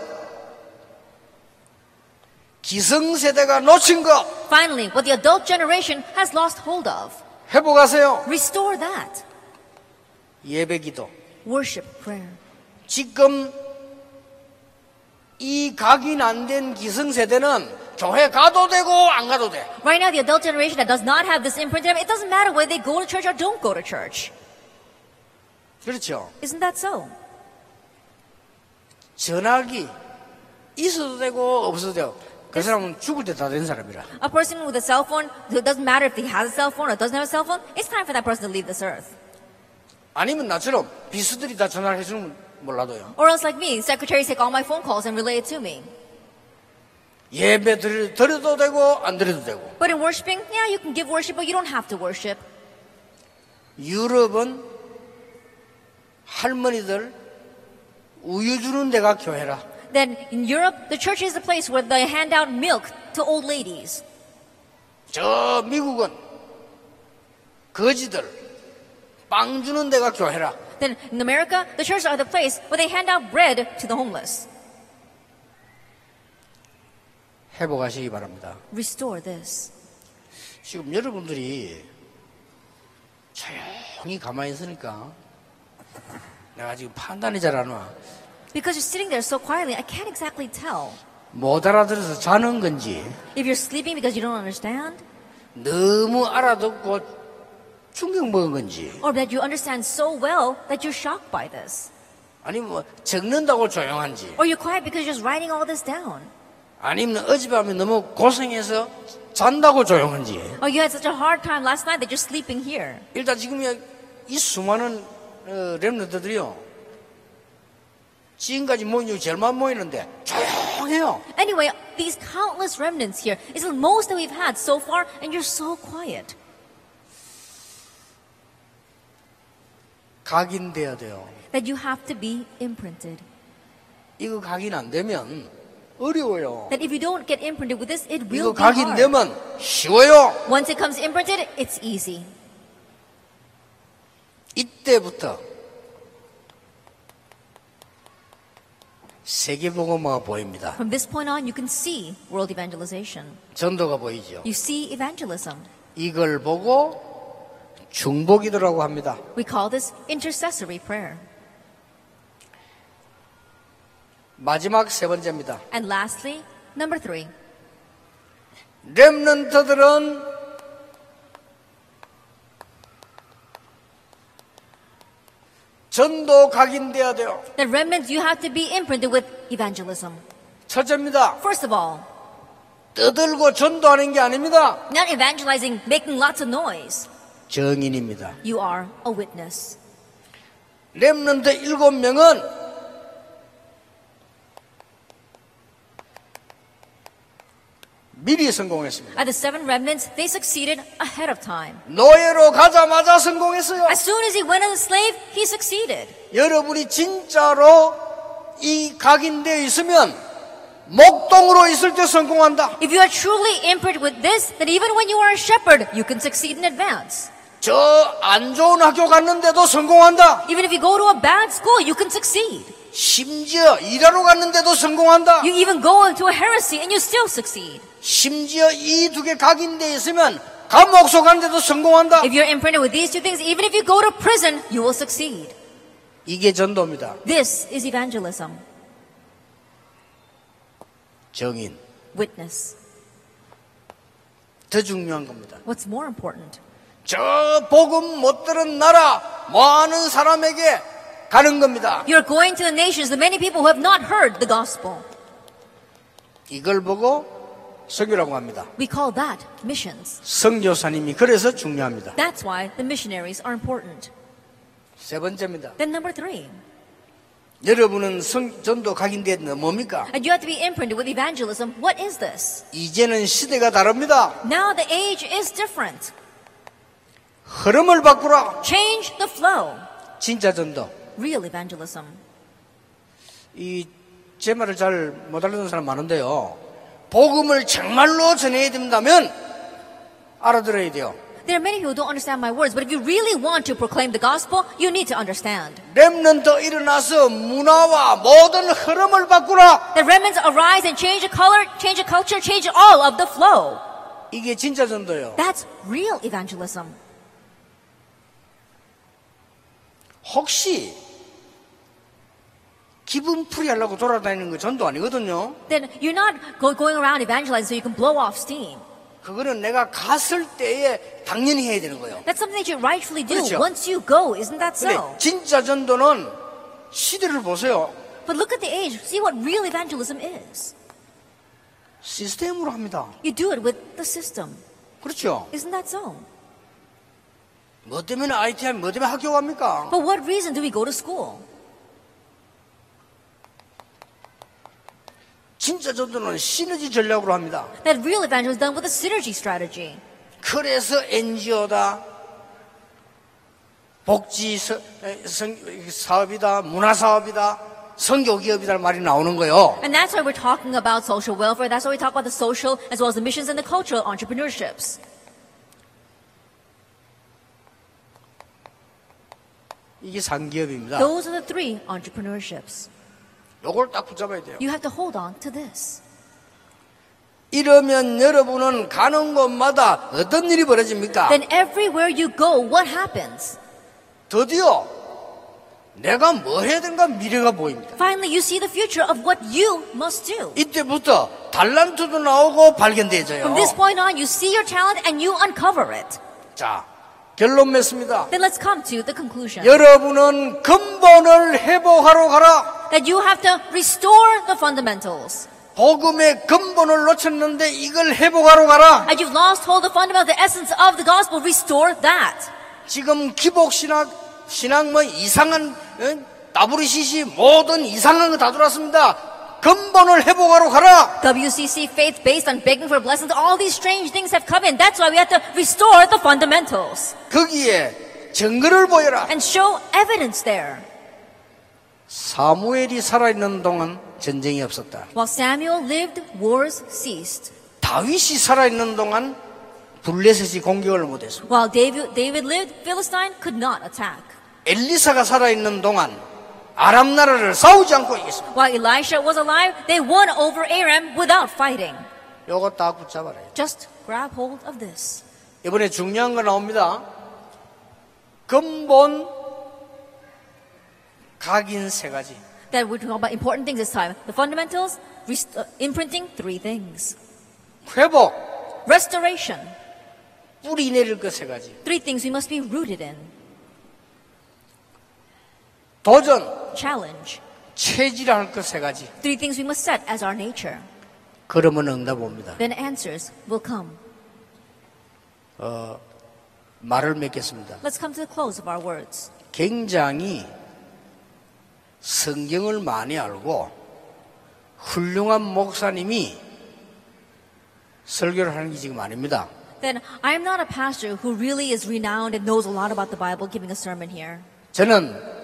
기성세대가 놓친 거 Finally, what the adult generation has lost hold of, 회복하세요. restore that. 예배기도. Worship prayer. 지금 이 각인 안 된 기성세대는 교회 가도 되고 안 가도 돼. Right now, the adult generation that does not have this imprint in them, it doesn't matter whether they go to church or don't go to church. 그렇죠. Isn't that so? 전화기 있어도 되고 없어도 돼요. 그 사람은 죽을 때 다 된 사람이라. A person with a cell phone, it doesn't matter if he has a cell phone or doesn't have a cell phone, it's time for that person to leave this earth. 아니면 나처럼 비수들이 다 전화를 해주는 몰라도요. Or else, like me, secretaries take all my phone calls and relay it to me. 예배 드려, 드려도 되고 안 드려도 되고. But in worshiping, yeah, you can give worship, but you don't have to worship. 유럽은 할머니들 우유 주는 데가 교회라. Then in Europe, the church is the place where they hand out milk to old ladies. 저 미국은 거지들 빵 주는 데가 교회라. Then in America, the churches are the place where they hand out bread to the homeless. 회복하시기 바랍니다. Restore this. 지금 여러분들이 조용히 가만히 있으니까 내가 지금 판단이 잘 안 와. Because you're sitting there so quietly, I can't exactly tell. 못 알아들어서 자는 건지 If you're sleeping because you don't understand, 너무 알아듣고 충격 먹은 건지 or that you understand so well that you're shocked by this. 아니면 뭐 적는다고 조용한지 Or you're quiet because you're just writing all this down. 아니면 어젯밤에 너무 고생해서 잔다고 조용한지 Or you had such a hard time last night that you're sleeping here. 일단 지금 이 수많은 어, 랩런트들이요 지금까지 모인 중 제일 많이 모이는데 조용해요 Anyway, these countless remnants here is the most that we've had so far, and you're so quiet. 각인돼야 돼요. that you have to be imprinted. 이거 각인 안 되면 어려워요. That if you don't get imprinted with this, it 이거 will be hard. 각인되면 쉬워요. Once it comes imprinted, it's easy. 이때부터 세계복음화가 보입니다. From this point on, you can see world evangelization. 전도가 보이죠. You see evangelism. 이걸 보고 중보 기도라고 합니다. We call this intercessory prayer. 마지막 세 번째입니다. And lastly, number three, 렘넌트들은 전도 각인돼야 돼요. the remnants you have to be imprinted with evangelism. 첫째입니다. First of all, 떠들고 전도하는 게 아닙니다. not evangelizing, making lots of noise. 정인입니다. You are a witness. 렘넌트 일곱 명은 미리 성공했습니다. At the seven remnants, they succeeded ahead of time. 노예로 가자마자 성공했어요. As soon as he went as a slave, he succeeded. 여러분이 진짜로 이 각인되어 있으면 목동으로 있을 때 성공한다. If you are truly imprinted with this, then even when you are a shepherd, you can succeed in advance. 저 안 좋은 학교 갔는데도 성공한다. Even if you go to a bad school, you can succeed. 심지어 일하러 갔는데도 성공한다. You even go into a heresy and you still succeed. 심지어 이 두 개 각인되어 있으면 감옥소 갔는데도 성공한다. If you're imprinted with these two things, even if you go to prison, you will succeed. 이게 전도입니다. This is evangelism. 정인. Witness. 더 중요한 겁니다. What's more important? 저 복음 못 들은 나라 많은 사람에게 가는 겁니다. You're going to the nations, the many people who have not heard the gospel. 이걸 보고 성교라고 합니다. We call that missions. 성교사님이 그래서 중요합니다. That's why the missionaries are important. 세 번째입니다. Then number three, 여러분은 성, 전도 각인되는 뭡니까? and you have to be imprinted with evangelism. What is this? 이제는 시대가 다릅니다. Now the age is different. 흐름을 바꾸라. Change the flow. 진짜 전도. Real evangelism. 이 제 말을 잘 못 알아듣는 사람 많은데요. 복음을 정말로 전해야 된다면 알아들어야 돼요. There are many who don't understand my words, but if you really want to proclaim the gospel, you need to understand. 렘넌트 일어나서 문화와 모든 흐름을 바꾸라. The remnants arise and change the color, change the culture, change all of the flow. 이게 진짜 전도예요. That's real evangelism. 혹시 기분 풀이 하려고 돌아다니는 거 전도 아니거든요. Then you're not go- going around evangelizing so you can blow off steam. 그거는 내가 갔을 때에 당연히 해야 되는 거예요. That's something that you rightfully do 그렇죠. once you go. Isn't that 근데 so? 진짜 전도는 시대를 보세요. But look at the age. See what real evangelism is. 시스템으로 합니다. You do it with the system. 그렇죠. Isn't that so? 뭐 때문에 IT 하면 뭐 때문에 학교 갑니까? But what reason do we go to school? 진짜 전도는 시너지 전략으로 합니다. That real evangelism is done with a synergy strategy. 그래서 NGO다, 복지 서- 에, 성- 사업이다, 문화 사업이다, 선교 기업이다 말이 나오는 거예요. And that's why we're talking about social welfare. That's why we talk about the social as well as the missions and the cultural entrepreneurships. 이게 상기업입니다. Those are the three entrepreneurships. 요걸 딱 붙잡아야 돼요. You have to hold on to this. 이러면 여러분은 가는 곳마다 어떤 일이 벌어집니까? Then everywhere you go, what happens? 드디어 내가 뭐 해야 되는가 미래가 보입니다. Finally, you see the future of what you must do. 이때부터 달란트도 나오고 발견되져요. From this point on, you see your talent and you uncover it. 자, 결론 맺습니다. Then let's come to the conclusion 여러분은 근본을 회복하러 가라. that you have to restore the fundamentals. 복음의 근본을 놓쳤는데 이걸 회복하러 가라. And you've lost hold of the fundamental, the essence of the gospel. Restore that. 지금 기복 신학 신학 뭐 이상한 어? WCC 모든 이상한 거 다 들어왔습니다. 근본을 회복하러 가라. WCC faith based on begging for blessings. All these strange things have come in. That's why we have to restore the fundamentals. 거기에 증거를 보여라. and show evidence there. 사무엘이 살아있는 동안 전쟁이 없었다. While Samuel lived, wars ceased. 다윗이 살아있는 동안 블레셋이 공격을 못했습니다. While David, David lived, Philistine could not attack. 엘리사가 살아있는 동안 아람 나라를 싸우지 않고 이겼습니다. While Elisha was alive, they won over Aram without fighting. 요거 딱 붙잡아라. Just grab hold of this. 이번에 중요한 거 나옵니다. 근본 각인 세 가지. That we're talking about important things this time. The fundamentals, rest- uh, imprinting three things. 회복, Restoration, 뿌리 내릴 것 세 가지. three things we must be rooted in. 도전, Challenge, 체질할 것 세 가지. three things we must set as our nature. 그러면 응답 옵니다. Then answers will come. 말을 맺겠습니다. Let's come to the close of our words. 굉장히 성경을 많이 알고 훌륭한 목사님이 설교를 하는 게 지금 아닙니다. Then I am not a pastor who really is renowned and knows a lot about the Bible giving a sermon here. 저는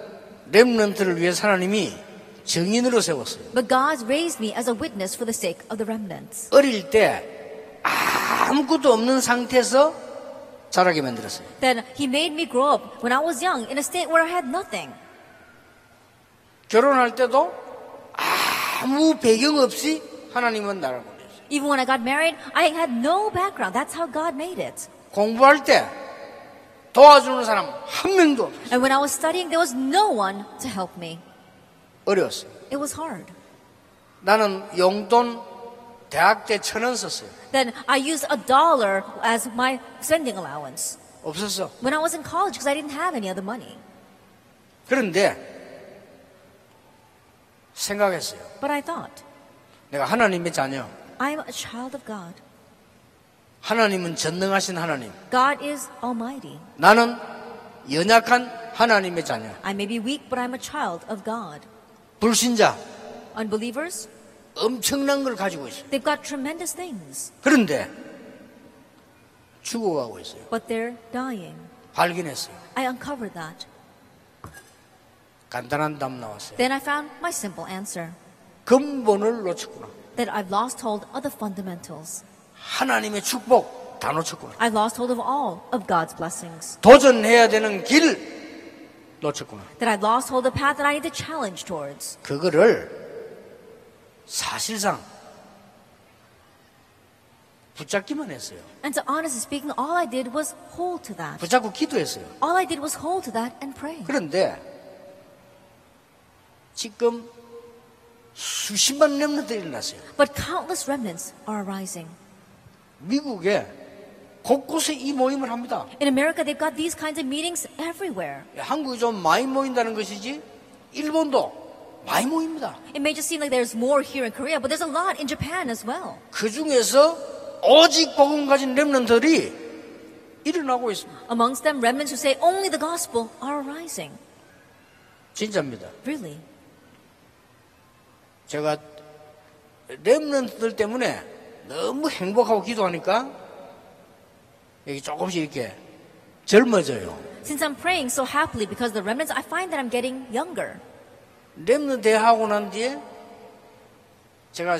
렘넌트를 위해 하나님이 정인으로 세웠어요. But God raised me as a witness for the sake of the remnants. 어릴 때 아무것도 없는 상태에서 자라게 만들었어요. Then He made me grow up when I was young in a state where I had nothing. 결혼할 때도 아무 배경 없이 하나님은 나를 보냈어요. Even when I got married, I had no background. That's how God made it. 공부할 때 도와주는 사람 한 명도 없어요. And when I was studying, there was no one to help me. 어려웠어요. It was hard. 나는 용돈 대학 때 천 원 썼어요. Then I used a dollar as my spending allowance 없었어. when I was in college because I didn't have any other money. 그런데 생각했어요. But I thought, 내가 하나님의 자녀. I'm a child of God. 하나님은 전능하신 하나님. God is almighty. 나는 연약한 하나님의 자녀. I may be weak, but I'm a child of God. 불신자. Unbelievers, 엄청난 걸 가지고 있어요. they've got tremendous things, 그런데 죽어가고 있어요. but they're dying. 발견했어요. I uncovered that. 간단한 답 나왔어요. Then I found my simple answer 근본을 놓쳤구나. that I've lost hold of the fundamentals. 하나님의 축복 다 놓쳤구나. I've lost hold of all of God's blessings. 도전해야 되는 길 놓쳤구나. That I've lost hold of the path that I need to challenge towards. 그거를 사실상 붙잡기만 했어요. And to honestly speaking, all I did was hold to that. 붙잡고 기도했어요. All I did was hold to that and pray. 그런데 지금 수십만 렘너들이 일어났어요. But countless remnants are arising. 미국에 곳곳에 이 모임을 합니다. In America, they've got these kinds of meetings everywhere. 한국이 좀 많이 모인다는 것이지 일본도 많이 모입니다. It may just seem like there's more here in Korea, but there's a lot in Japan as well. 그 중에서 오직 복음 가진 렘넌들이 일어나고 있습니다. Amongst them, remnants who say only the gospel are arising. 진짜입니다. Really. 제가 렘넌트들 때문에 너무 행복하고 기도하니까 여기 조금씩 이렇게 젊어져요. Since I'm praying so happily because of the remnants, I find that I'm getting younger. 렘넌트 대하고 난 뒤에 제가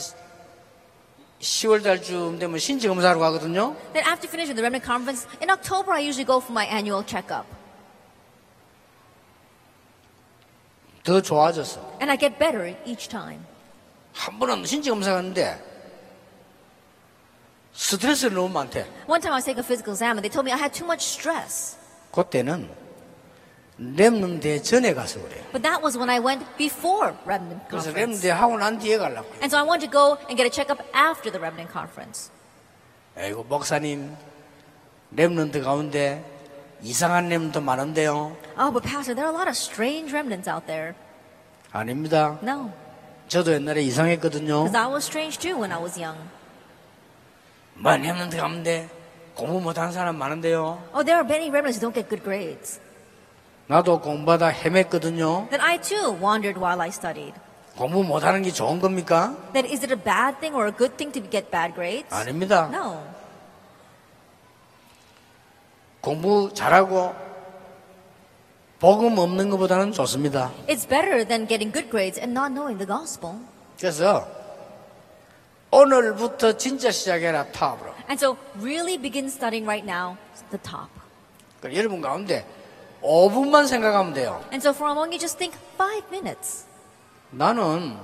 10월 달쯤 되면 신체 검사하러 가거든요. Then after finishing the remnant conference, in October I usually go for my annual checkup. 더 좋아졌어. And I get better each time. 한 번은 신체 검사 갔는데 스트레스가 너무 많대. One time I was taking a physical exam and they told me I had too much stress. 그때는 렘넌트 전에 가서 그래요. But that was when I went before remnant 그래서 conference. 렘넌트 하고 난 뒤에 가려고. And so I wanted to go and get a checkup after the remnant conference. 아이고 목사님 렘넌트 가운데 이상한 렘넌트 많은데요. Oh, but Pastor, there are a lot of strange remnants out there. 아닙니다. No, 저도 옛날에 이상했거든요. because I was strange too when I was young. 뭐 렘넌트 가운데 공부 못하는 사람 많은데요. Oh, there are many remnants who don't get good grades. 나도 공부하다 헤맸거든요. Then I too wandered while I studied. 공부 못하는 게 좋은 겁니까? Then is it a bad thing or a good thing to get bad grades? 아닙니다. No. 공부 잘하고 복음 없는 것보다는 좋습니다. It's better than getting good grades and not knowing the gospel. 그래서 오늘부터 진짜 시작해라 탑으로. And so really begin studying right now the top. 그러니까 여러분 가운데 5분만 생각하면 돼요. And so for a moment, you just think five minutes. 나는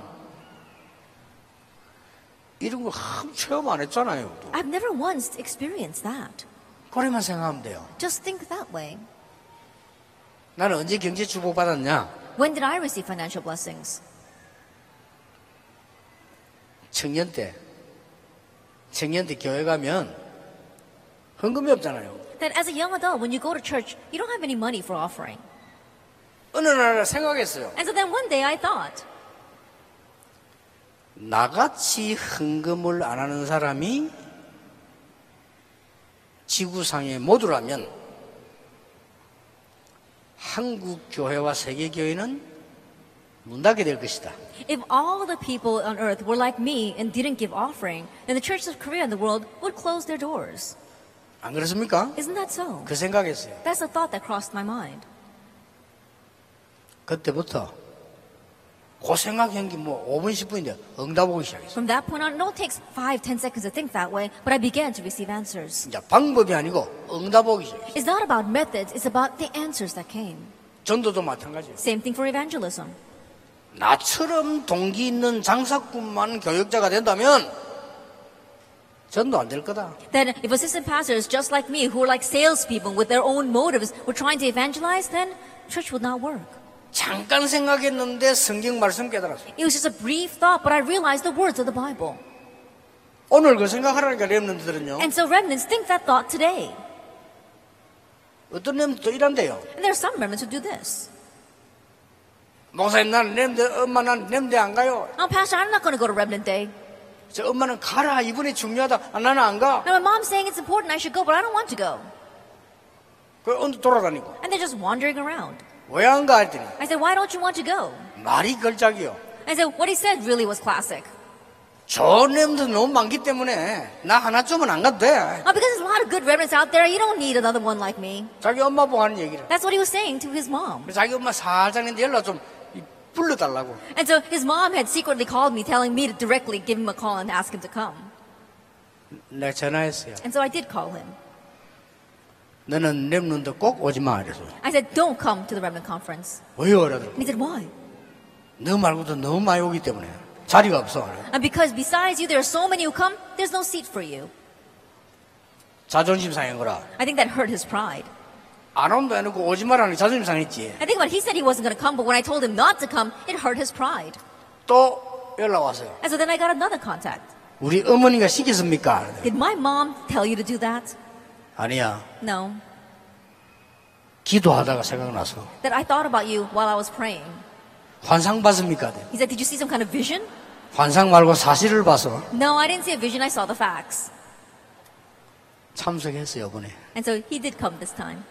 이런 거한 체험 안 했잖아요. 또. I've never once experienced that. 그래만 생각하면 돼요. Just think that way. 나는 언제 경제 축복 받았냐? When did I receive financial blessings? 청년 때. 청년 때 교회 가면 헌금이 없잖아요. That as a young adult, when you go to church, you don't have any money for offering. 어느 날 생각했어요. And so then one day I thought, 나같이 헌금을 안 하는 사람이 지구상에 모두라면 한국 교회와 세계 교회는 문 닫게 될 것이다. if all the people on earth were like me and didn't give offering, then the churches of Korea and the world would close their doors. 안 그렇습니까? Isn't that so? 그 생각했어요. That's a thought that crossed my mind. 그때부터 그 생각한 게 뭐 5분 10분인데 응답 오기 시작했어요. From that point on, it only takes five, ten seconds to think that way, but I began to receive answers. 이제 방법이 아니고 응답 오기 시작했어요. It's not about methods, it's about the answers that came. 전도도 마찬가지예요. Same thing for evangelism. 나처럼 동기 있는 장사꾼만 교육자가 된다면 전도 안 될 거다. Then if assistant pastors just like me, who are like salespeople with their own motives, were trying to evangelize, then church would not work. 잠깐 생각했는데 성경 말씀 깨달았어요. It was just a brief thought, but I realized the words of the Bible. 오늘 그 생각하라니까 렘런트들은요. And so remnants think that thought today. 어떤 렘런트도 이란대요. And there are some remnants who do this. 목사님 나는 렘대 엄마 나는 렘대 안 가요. Oh, Pastor, I'm not going to go to remnant day. 저 엄마는 가라 이번에 중요하다. 아, 나는 안 가. Now my mom's saying it's important, I should go, but I don't want to go. 그 언제 돌아다니고 And they're just wandering around. 왜 안 가 했더니 I said, why don't you want to go? 말이 걸작이요. I said, what he said really was classic. 좋은 렘도 너무 많기 때문에 나 하나쯤은 안 가도 돼. Oh, because there's a lot of good remnants out there, you don't need another one like me. 자기 엄마 보고 하는 얘기를. That's what he was saying to his mom. 자기 엄마 살짝 연락 좀 이- 불러달라고. And so his mom had secretly called me, telling me to directly give him a call and ask him to come. 내가 전화했어요. And so I did call him. 너는 렘런트 꼭 오지 마. 이래서. I said, don't come to the remnant conference. 왜요? 이러더라고. And he said, why? 너 말고도 너무 많이 오기 때문에 자리가 없어. And because besides you, there are so many who come, there's no seat for you. 자존심 상한 거라. I think that hurt his pride. 안 온다 해놓고 오지 말라는 게 자존심 상했지. I think about it, he said he wasn't going to come, but when I told him not to come, it hurt his pride. 또 연락 왔어요. And so then I got another contact. 우리 어머니가 시켰습니까? Did my mom tell you to do that? 아니야. No. 기도하다가 생각나서. That I thought about you while I was praying. 환상 봤습니까? He said, Did you see some kind of vision? 환상 말고 사실을 봐서 No, I didn't see a vision, I saw the facts. 참석했어요, 이번에. And so he did come this time.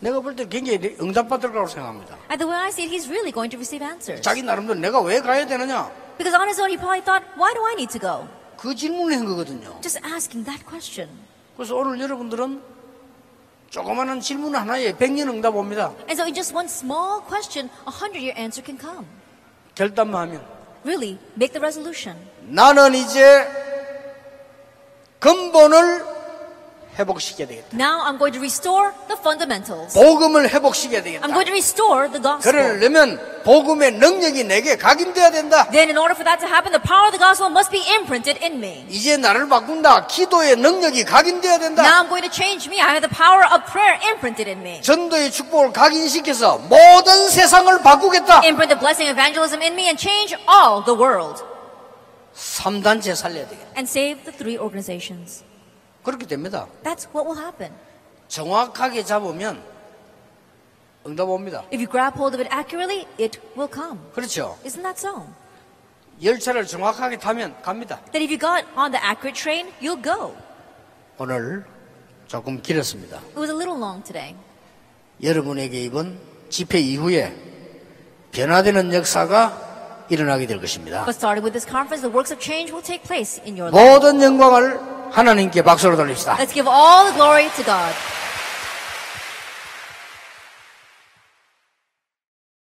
내가 볼 때 굉장히 응답받을 거라고 생각합니다. And the way I see it, he's really going to receive answers. 자기 나름대로 내가 왜 가야 되느냐? Because on his own, he probably thought, Why do I need to go? 그 질문을 한 거거든요. Just asking that question. 그래서 오늘 여러분들은 조그마한 질문 하나에 100년 응답 옵니다. And so in just one small question, a hundred year answer can come. 결단만 하면. Really, make the resolution. 나는 이제 근본을 회복시켜야 되겠다. Now I'm going to restore the fundamentals. 복음을 회복시켜야 되겠다. I'm going to restore the gospel. 그러려면 복음의 능력이 내게 각인돼야 된다. Then in order for that to happen, the power of the gospel must be imprinted in me. 이제 나를 바꾼다. 기도의 능력이 각인돼야 된다. Now I'm going to change me. I have the power of prayer imprinted in me. 전도의 축복을 각인시켜서 모든 세상을 바꾸겠다. Imprint the blessing of evangelism in me and change all the world. 3단체 살려야 되겠다. And save the three organizations. 그렇게 됩니다. That's what will happen. 정확하게 잡으면 응답 옵니다. If you grab hold of it accurately, it will come. 그렇죠. Isn't that so? 열차를 정확하게 타면 갑니다. That if you got on the accurate train, you'll go. 오늘 조금 길었습니다. It was a little long today. 여러분에게 이번 집회 이후에 변화되는 역사가 일어나게 될 것입니다. But starting with this conference, the works of change will take place in your life. 모든 영광을 하나님께 박수로 돌립시다. Let's give all the glory to God.